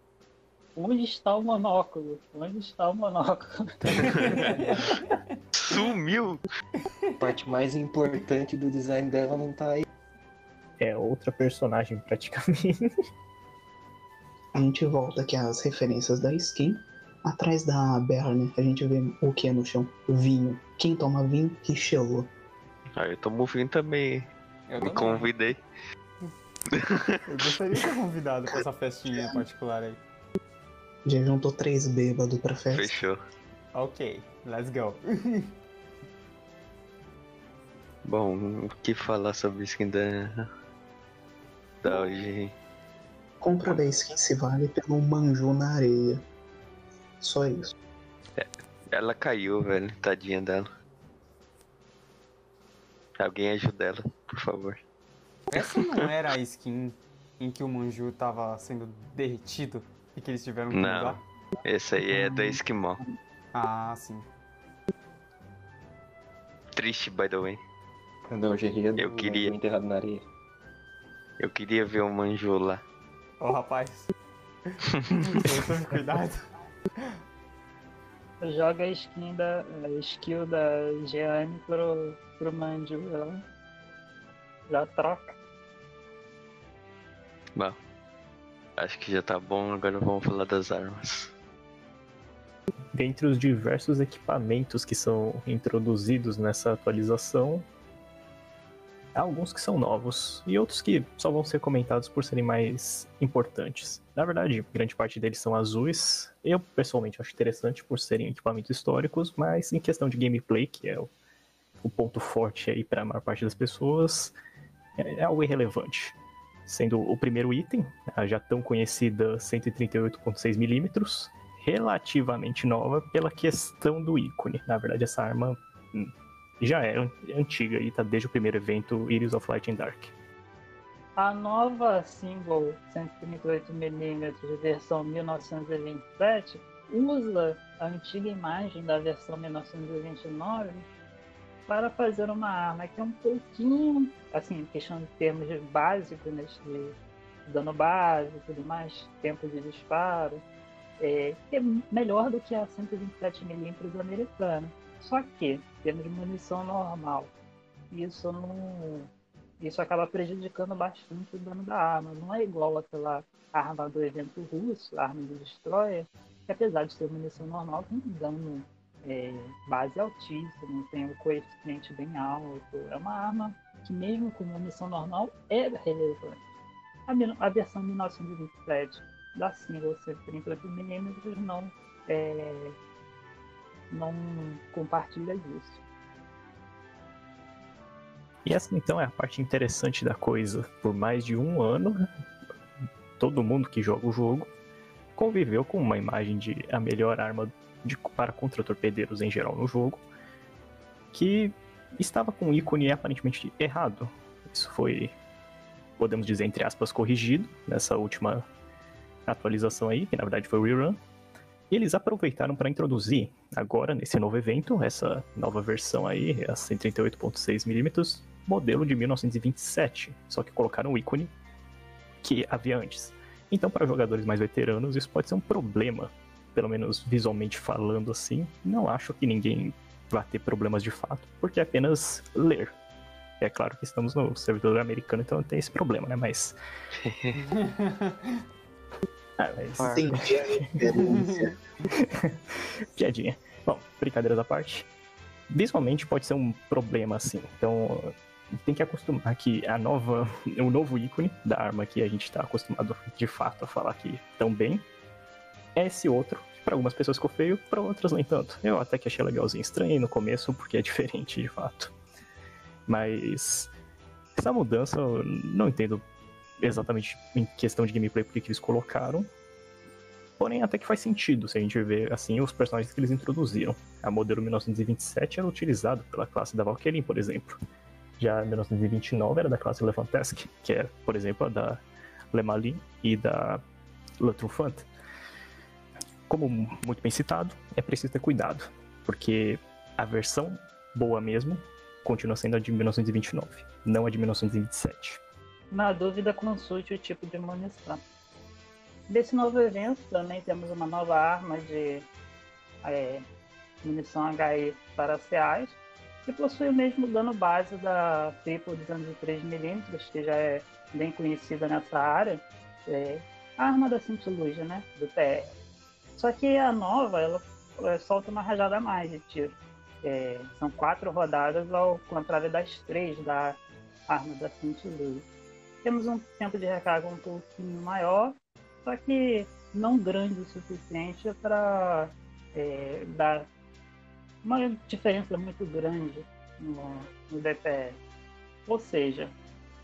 Onde está o monóculo? Onde está o monóculo? (laughs) Sumiu! A parte mais importante do design dela não tá aí. É outra personagem praticamente. A gente volta aqui às referências da skin. Atrás da Berne, a gente vê o que no chão? Vinho. Quem toma vinho? Richelieu. Ah, eu tomo vinho também. Eu Me também. convidei. Eu gostaria de ser convidado pra essa festinha particular aí. Já juntou três bêbados pra festa. Fechou. Ok, let's go. (laughs) Bom, o que falar sobre skin da. Da hoje? Compra da skin se vale pelo manju na areia. Só isso. Ela caiu, velho. Tadinha dela. Alguém ajuda ela, por favor. Essa não era a skin em que o Manju tava sendo derretido e que eles tiveram que Não. mudar? Esse aí é da Esquimó. Ah, sim. Triste, by the way. Entendeu? O Gerria do Eu queria. do enterrado na areia. Eu queria ver o Manju lá. Ô rapaz. Tome cuidado. (laughs) Joga a skin da. a skill da Jeanne pro, pro Manju. Ela já troca. Bom, acho que já tá bom. Agora vamos falar das armas. Dentre os diversos equipamentos que são introduzidos nessa atualização, há alguns que são novos e outros que só vão ser comentados por serem mais importantes. Na verdade, grande parte deles são azuis. Eu pessoalmente acho interessante por serem equipamentos históricos, mas em questão de gameplay, que é o, o ponto forte aí para a maior parte das pessoas, é, é algo irrelevante. Sendo o primeiro item, a já tão conhecida 138.6mm, relativamente nova pela questão do ícone. Na verdade, essa arma hum, já é an- antiga e tá desde o primeiro evento Iris of Light and Dark. A nova single 138mm versão 1927 usa a antiga imagem da versão 1929 para fazer uma arma que é um pouquinho, assim, questão de termos de básico, né, de dano básico tudo mais, tempo de disparo, é, é melhor do que a 127mm americana. Só que, temos munição normal. Isso não isso acaba prejudicando bastante o dano da arma. Não é igual aquela arma do evento russo, a arma do Destroyer, que apesar de ser munição normal, tem dano é, base altíssimo, tem um coeficiente bem alto. É uma arma que, mesmo com munição normal, é relevante. A, a versão 1927 da single 138mm não, é, não compartilha disso. E essa então é a parte interessante da coisa. Por mais de um ano, todo mundo que joga o jogo conviveu com uma imagem de a melhor arma de, para contra torpedeiros em geral no jogo, que estava com um ícone aparentemente errado. Isso foi, podemos dizer, entre aspas, corrigido nessa última atualização aí, que na verdade foi o rerun. E eles aproveitaram para introduzir agora, nesse novo evento, essa nova versão aí, a 138.6mm, modelo de 1927. Só que colocaram o ícone que havia antes. Então, para jogadores mais veteranos, isso pode ser um problema. Pelo menos visualmente falando assim. Não acho que ninguém vá ter problemas de fato, porque é apenas ler. É claro que estamos no servidor americano, então tem esse problema, né? Mas. (laughs) Ah, mas... Entendi a referência. (laughs) Piadinha. Bom, brincadeiras à parte. Visualmente pode ser um problema, assim. Então, tem que acostumar que a nova, o novo ícone da arma que a gente está acostumado de fato a falar aqui tão bem é esse outro. Para algumas pessoas ficou feio, para outras nem tanto. Eu até que achei legalzinho, estranho no começo, porque é (laughs) diferente de fato. Mas essa mudança eu não entendo exatamente em questão de gameplay porque que eles colocaram. Porém, até que faz sentido se a gente ver assim os personagens que eles introduziram. A modelo 1927 era utilizada pela classe da Valkyrie, por exemplo. Já a 1929 era da classe Levantesk, que é, por exemplo, a da Lemalin e da Le Truffant. Como muito bem citado, é preciso ter cuidado, porque a versão boa mesmo continua sendo a de 1929, não a de 1927. Na dúvida, consulte o tipo de munição. Desse novo evento também temos uma nova arma de é, munição HE para CAs, que possui o mesmo dano base da triplo 203mm, que já é bem conhecida nessa área. É, a arma da Cintiluz, né? Do TR. Só que a nova, ela é, solta uma rajada a mais de tiro. É, são quatro rodadas ao contrário das três da arma da Cintiluz. Temos um tempo de recarga um pouquinho maior, só que não grande o suficiente para é, dar uma diferença muito grande no, no DPS. Ou seja,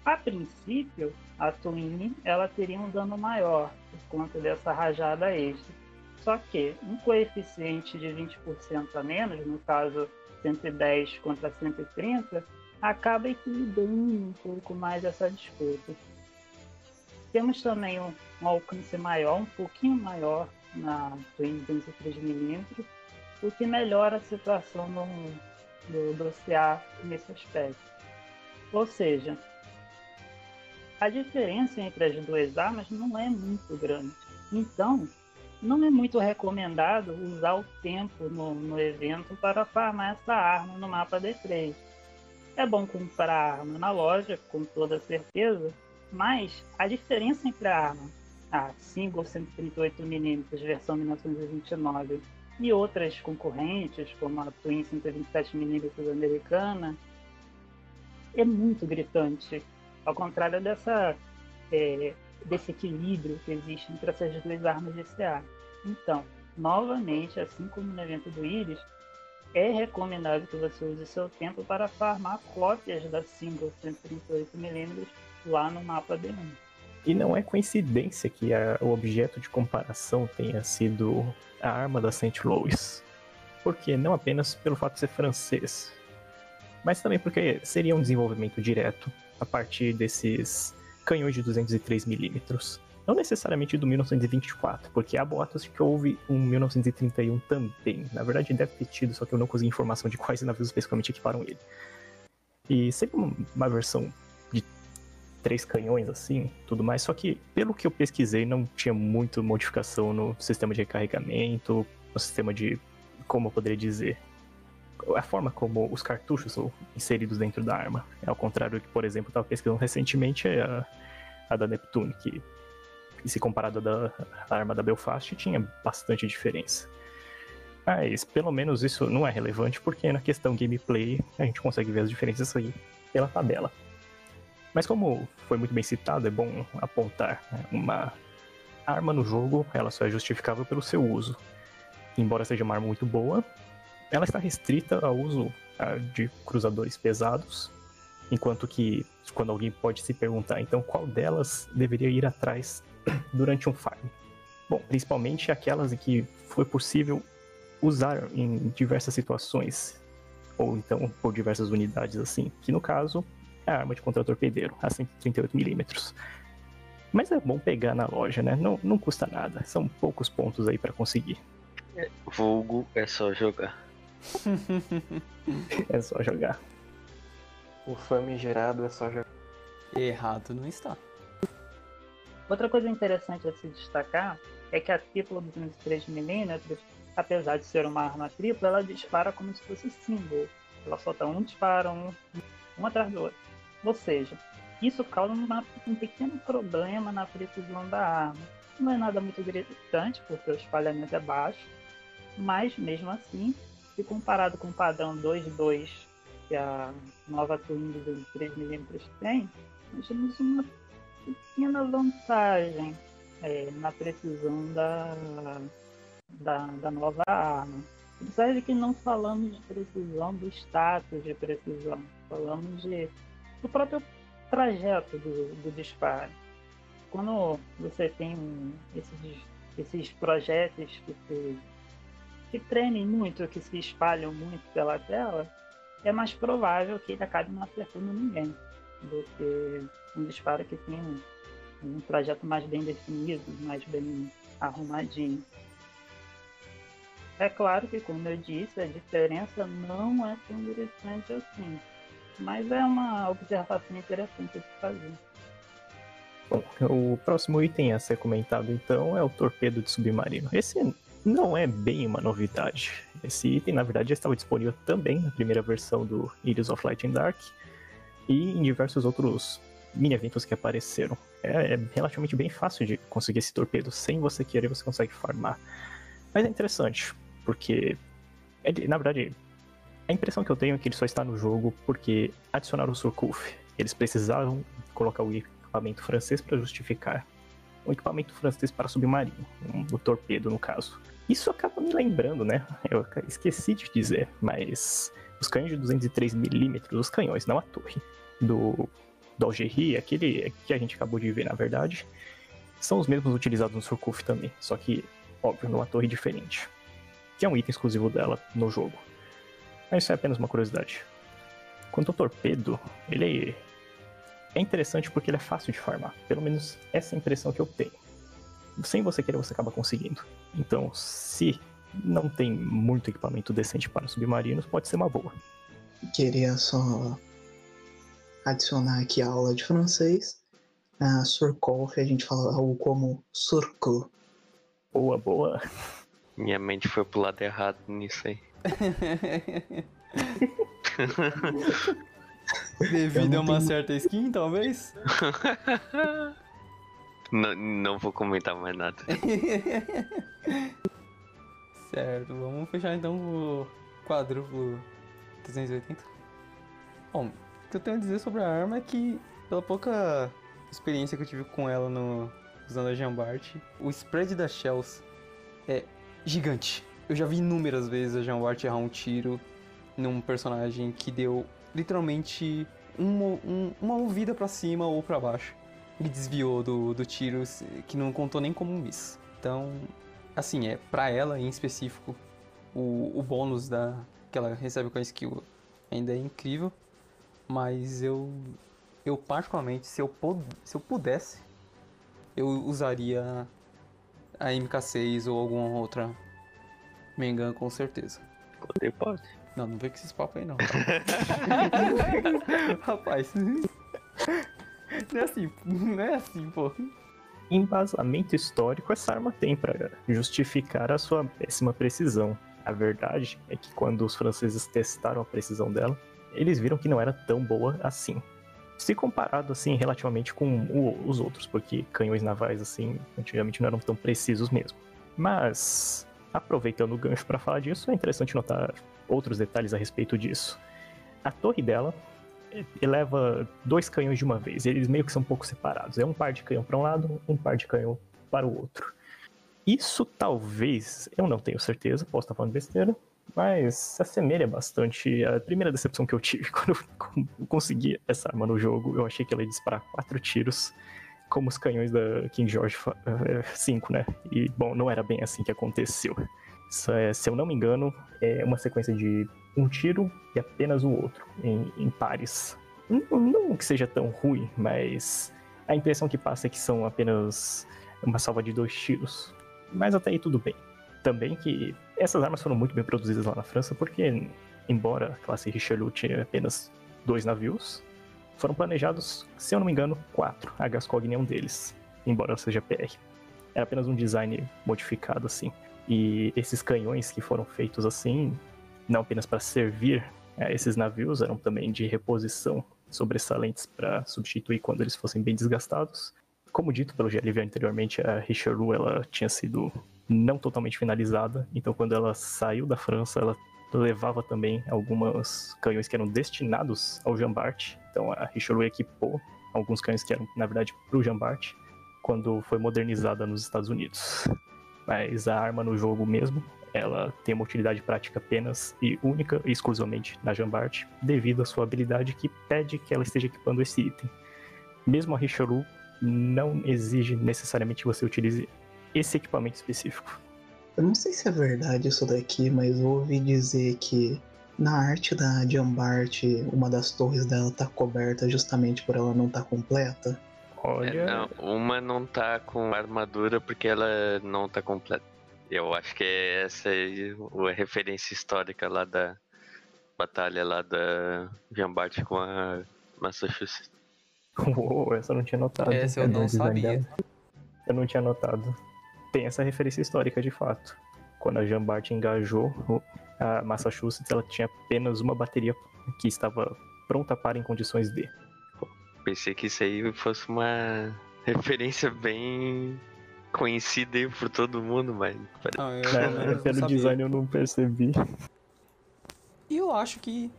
A princípio, a Twin ela teria um dano maior por conta dessa rajada extra. Só que um coeficiente de 20% a menos, no caso 110 contra 130, acaba equilibrando um pouco mais essa disputa. Temos também um, alcance maior, um pouquinho maior na Twin 23mm, o que melhora a situação no, do, do CA nesse aspecto. Ou seja, a diferença entre as duas armas não é muito grande. Então, não é muito recomendado usar o tempo no, no evento para farmar essa arma no mapa D3. É bom comprar a arma na loja, com toda certeza, mas a diferença entre a arma, a single 138mm versão 1929 e outras concorrentes, como a Twin 127mm americana, é muito gritante. Ao contrário dessa, é, desse equilíbrio que existe entre essas duas armas de CA. Então, novamente, assim como no evento do Iris, é recomendado que você use seu tempo para farmar cópias da single 138mm lá no mapa D1. E não é coincidência que a, o objeto de comparação tenha sido a arma da Saint Louis. Porque não apenas pelo fato de ser francês, mas também porque seria um desenvolvimento direto a partir desses canhões de 203mm. Não necessariamente do 1924, porque há boatos de que houve um 1931 também. Na verdade, deve ter tido, só que eu não consegui informação de quais navios especificamente equiparam ele. E sempre uma versão de três canhões assim, tudo mais, só que pelo que eu pesquisei, não tinha muito modificação no sistema de recarregamento, no sistema de. Como eu poderia dizer? A forma como os cartuchos são inseridos dentro da arma. É ao contrário do que, por exemplo, estava pesquisando recentemente é a, a da Neptune, que se comparado da arma da Belfast tinha bastante diferença. Mas pelo menos isso não é relevante porque na questão gameplay a gente consegue ver as diferenças aí pela tabela. Mas como foi muito bem citado, é bom apontar né? uma arma no jogo, ela só é justificável pelo seu uso. Embora seja uma arma muito boa, ela está restrita ao uso ah, de cruzadores pesados, enquanto que quando alguém pode se perguntar, então qual delas deveria ir atrás (clears throat) durante um farm? Bom, principalmente aquelas em que foi possível usar em diversas situações, ou então por diversas unidades assim, que no caso é a arma de contra-torpedeiro, a 138mm. Mas é bom pegar na loja, né? Não, não custa nada, são poucos pontos aí para conseguir. Vulgo é só jogar. (laughs) é só jogar. O famigerado é só jogar. Errado não está. Outra coisa interessante a se destacar é que a tripla 203mm, apesar de ser uma arma tripla, ela dispara como se fosse símbolo. Ela solta um disparo, um, um atrás do outro. Ou seja, isso causa uma, um pequeno problema na precisão da arma. Não é nada muito gritante, porque o espalhamento é baixo, mas mesmo assim se comparado com o padrão 2.2 que a nova Twin de 3mm tem, nós temos uma pequena vantagem é, na precisão da, da, da, nova arma. Apesar de que não falamos de precisão do status de precisão, falamos de, do próprio trajeto do, do disparo. Quando você tem esses, esses projetos que você que tremem muito, que se espalham muito pela tela, é mais provável que ele acabe não acertando ninguém do que um disparo que tem um, um trajeto mais bem definido, mais bem arrumadinho. É claro que, como eu disse, a diferença não é tão gritante assim, mas é uma observação interessante de fazer. Bom, o próximo item a ser comentado então é o torpedo de submarino. Esse não é bem uma novidade. Esse item, na verdade, já estava disponível também na primeira versão do Iris of Light and Dark e em diversos outros mini-eventos que apareceram. É, é, relativamente bem fácil de conseguir esse torpedo. Sem você querer, você consegue farmar. Mas é interessante, porque, ele, na verdade, a impressão que eu tenho é que ele só está no jogo porque adicionaram o Surcouf. Eles precisavam colocar o equipamento francês para justificar um equipamento francês para submarino, um, o torpedo no caso. Isso acaba me lembrando, né? Eu esqueci de dizer, mas os canhões de 203mm, os canhões, não a torre, do do aquele que a gente acabou de ver na verdade, são os mesmos utilizados no Surkuf também, só que, óbvio, numa torre diferente. Que é um item exclusivo dela no jogo. Mas isso é apenas uma curiosidade. Quanto ao torpedo, ele é interessante porque ele é fácil de farmar. Pelo menos essa é a impressão que eu tenho. Sem você querer, você acaba conseguindo. Então, se não tem muito equipamento decente para submarinos, pode ser uma boa. Queria só adicionar aqui a aula de francês. A surcol, a gente fala algo como surco. Boa, boa. Minha mente foi pro lado errado nisso aí. (laughs) Devido a uma certa skin, talvez? (laughs) não, não vou comentar mais nada. (laughs) certo, vamos fechar então o quadrúplo 380. Bom, o que eu tenho a dizer sobre a arma é que, pela pouca experiência que eu tive com ela no usando a Jambart, o spread das shells é gigante. Eu já vi inúmeras vezes a Jambart errar um tiro num personagem que deu literalmente uma, um, uma para cima ou para baixo. Ele desviou do, do tiro que não contou nem como um miss. Então, assim, é para ela em específico, o, o bônus da, que ela recebe com a skill ainda é incrível. Mas eu, eu particularmente, se eu, pod, se eu pudesse, eu usaria a MK6 ou alguma outra Mengan com certeza. Poder pode. Não, não vem com esses papos aí não. (laughs) Rapaz. Não é assim, não é assim, pô. Embasamento histórico essa arma tem para justificar a sua péssima precisão. A verdade é que quando os franceses testaram a precisão dela, eles viram que não era tão boa assim. Se comparado assim relativamente com o, os outros, porque canhões navais assim antigamente não eram tão precisos mesmo. Mas aproveitando o gancho para falar disso, é interessante notar outros detalhes a respeito disso. A torre dela eleva dois canhões de uma vez. Eles meio que são um pouco separados. É um par de canhão para um lado, um par de canhão para o outro. Isso talvez, eu não tenho certeza, posso estar falando besteira, mas se assemelha bastante à primeira decepção que eu tive (laughs) quando eu consegui essa arma no jogo. Eu achei que ela ia disparar quatro tiros, como os canhões da King George V, né? E, bom, não era bem assim que aconteceu. É, se eu não me engano, é uma sequência de um tiro e apenas o outro, em, em pares. Não, não que seja tão ruim, mas a impressão que passa é que são apenas uma salva de dois tiros. Mas até aí tudo bem. Também que essas armas foram muito bem produzidas lá na França, porque, embora a classe Richelieu tinha apenas dois navios, foram planejados, se eu não me engano, quatro. A Gascog nenhum deles, embora seja PR. Era apenas um design modificado assim. E esses canhões que foram feitos assim, não apenas para servir a esses navios, eram também de reposição sobressalentes para substituir quando eles fossem bem desgastados. Como dito pelo GLV anteriormente, a Richelieu ela tinha sido não totalmente finalizada, então quando ela saiu da França, ela levava também alguns canhões que eram destinados ao Jambart. Então a Richelieu equipou alguns canhões que eram, na verdade, para o Jambart, quando foi modernizada nos Estados Unidos. Mas a arma no jogo mesmo, ela tem uma utilidade prática apenas e única e exclusivamente na Jambart, devido à sua habilidade que pede que ela esteja equipando esse item. Mesmo a Richelieu não exige necessariamente que você utilize esse equipamento específico. Eu não sei se é verdade isso daqui, mas ouvi dizer que na arte da Jambart, uma das torres dela tá coberta justamente por ela não estar tá completa. Olha. É, não, uma não tá com armadura porque ela não tá completa. Eu acho que é essa aí a referência histórica lá da batalha lá da Jambart com a Massachusetts. (laughs) Uou, essa eu não tinha notado. Essa eu não sabia. Eu não tinha notado. Tem essa referência histórica de fato. Quando a Jambart engajou a Massachusetts, ela tinha apenas uma bateria que estava pronta para em condições de. Pensei que isso aí fosse uma (laughs) referência bem conhecida aí por todo mundo, mas. Não, eu, (laughs) É, eu pelo sabia. design eu não percebi. E eu acho que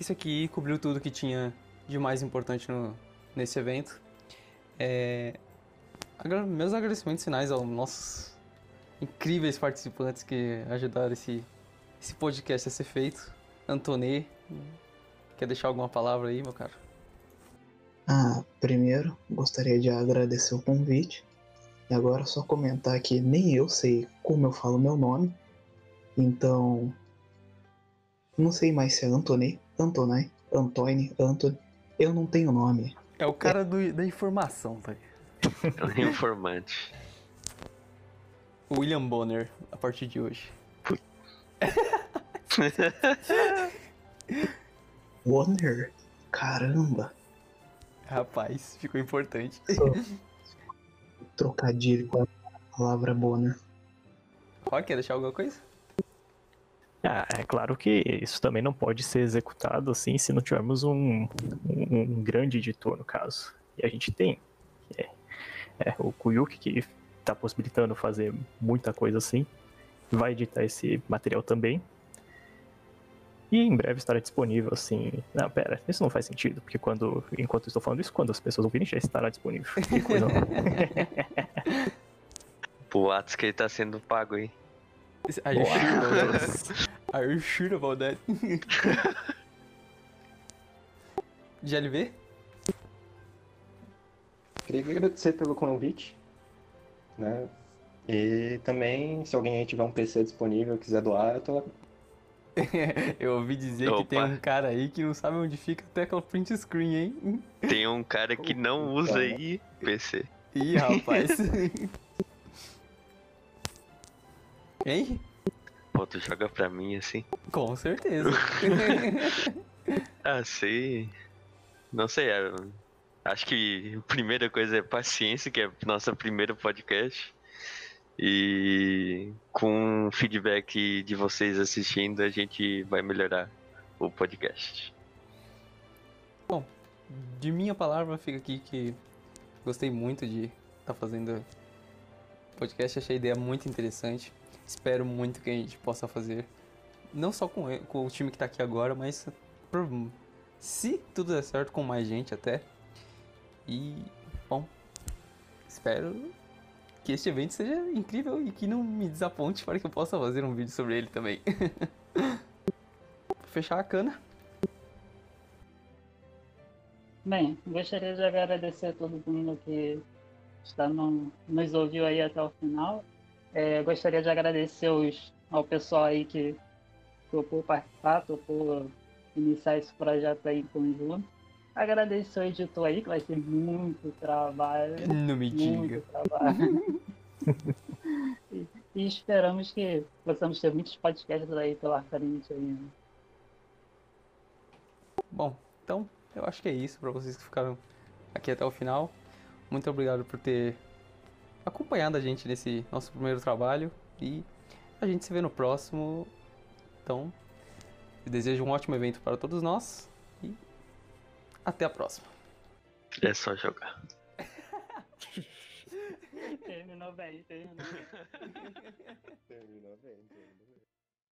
isso aqui cobriu tudo que tinha de mais importante no, nesse evento. É, agra- meus agradecimentos finais aos nossos incríveis participantes que ajudaram esse, esse podcast a ser feito. Antonê, quer deixar alguma palavra aí, meu caro? Ah, primeiro, gostaria de agradecer o convite. E agora só comentar que nem eu sei como eu falo meu nome. Então, não sei mais se é Antony, Antonai, Antônio, Anthony. Eu não tenho nome. É o cara do- da informação, tá? (laughs) É um informante. William Bonner, a partir de hoje. Warner? (laughs) Caramba, Rapaz, ficou importante. (laughs) trocadilho com a palavra Bonner. Rock, quer deixar alguma coisa? Ah, é claro que isso também não pode ser executado assim se não tivermos um, um, um grande editor, no caso. E a gente tem. É, é, o Kuyuki, que está possibilitando fazer muita coisa assim, vai editar esse material também. E em breve estará disponível assim. Não, pera, isso não faz sentido, porque quando. Enquanto eu estou falando isso, quando as pessoas ouvirem, já estará disponível. Que coisa Boatos que ele tá sendo pago aí. Are you sure about that? (laughs) Are you sure about that? (laughs) GLV? Queria agradecer pelo convite, né? E também, se alguém aí tiver um PC disponível, quiser doar, eu tô (laughs) Eu ouvi dizer que tem Opa. um cara aí que não sabe onde fica a tecla print screen, hein? Tem um cara que não usa aí PC. Ih, rapaz. (laughs) hein? Pô, tu joga pra mim assim. Com certeza. (laughs) Ah, sei. Não sei, é, acho que a primeira coisa é paciência, que é nosso primeiro podcast. E com feedback de vocês assistindo, a gente vai melhorar o podcast. De minha palavra, fica aqui que gostei muito de estar fazendo podcast, achei a ideia muito interessante. Espero muito que a gente possa fazer, não só com, com o time que tá aqui agora, mas por- se tudo der certo, com mais gente até. E, bom, espero que este evento seja incrível e que não me desaponte para que eu possa fazer um vídeo sobre ele também. Vou (laughs) fechar a cana. Bem, gostaria de agradecer a todo mundo que está no- nos ouviu aí até o final. É, gostaria de agradecer os, ao pessoal aí que topou participar, topou iniciar esse projeto aí em conjunto. Agradecer o editor aí, que vai ter muito trabalho. Não me diga. muito trabalho. (laughs) e, e esperamos que possamos ter muitos podcasts aí pela frente aí. né? Bom, então eu acho que é isso para vocês que ficaram aqui até o final. Muito obrigado por ter acompanhado a gente nesse nosso primeiro trabalho e a gente se vê no próximo. Então, eu desejo um ótimo evento para todos nós até a próxima. É só jogar. (laughs) Terminou bem, terminou bem. Terminou bem, terminou bem.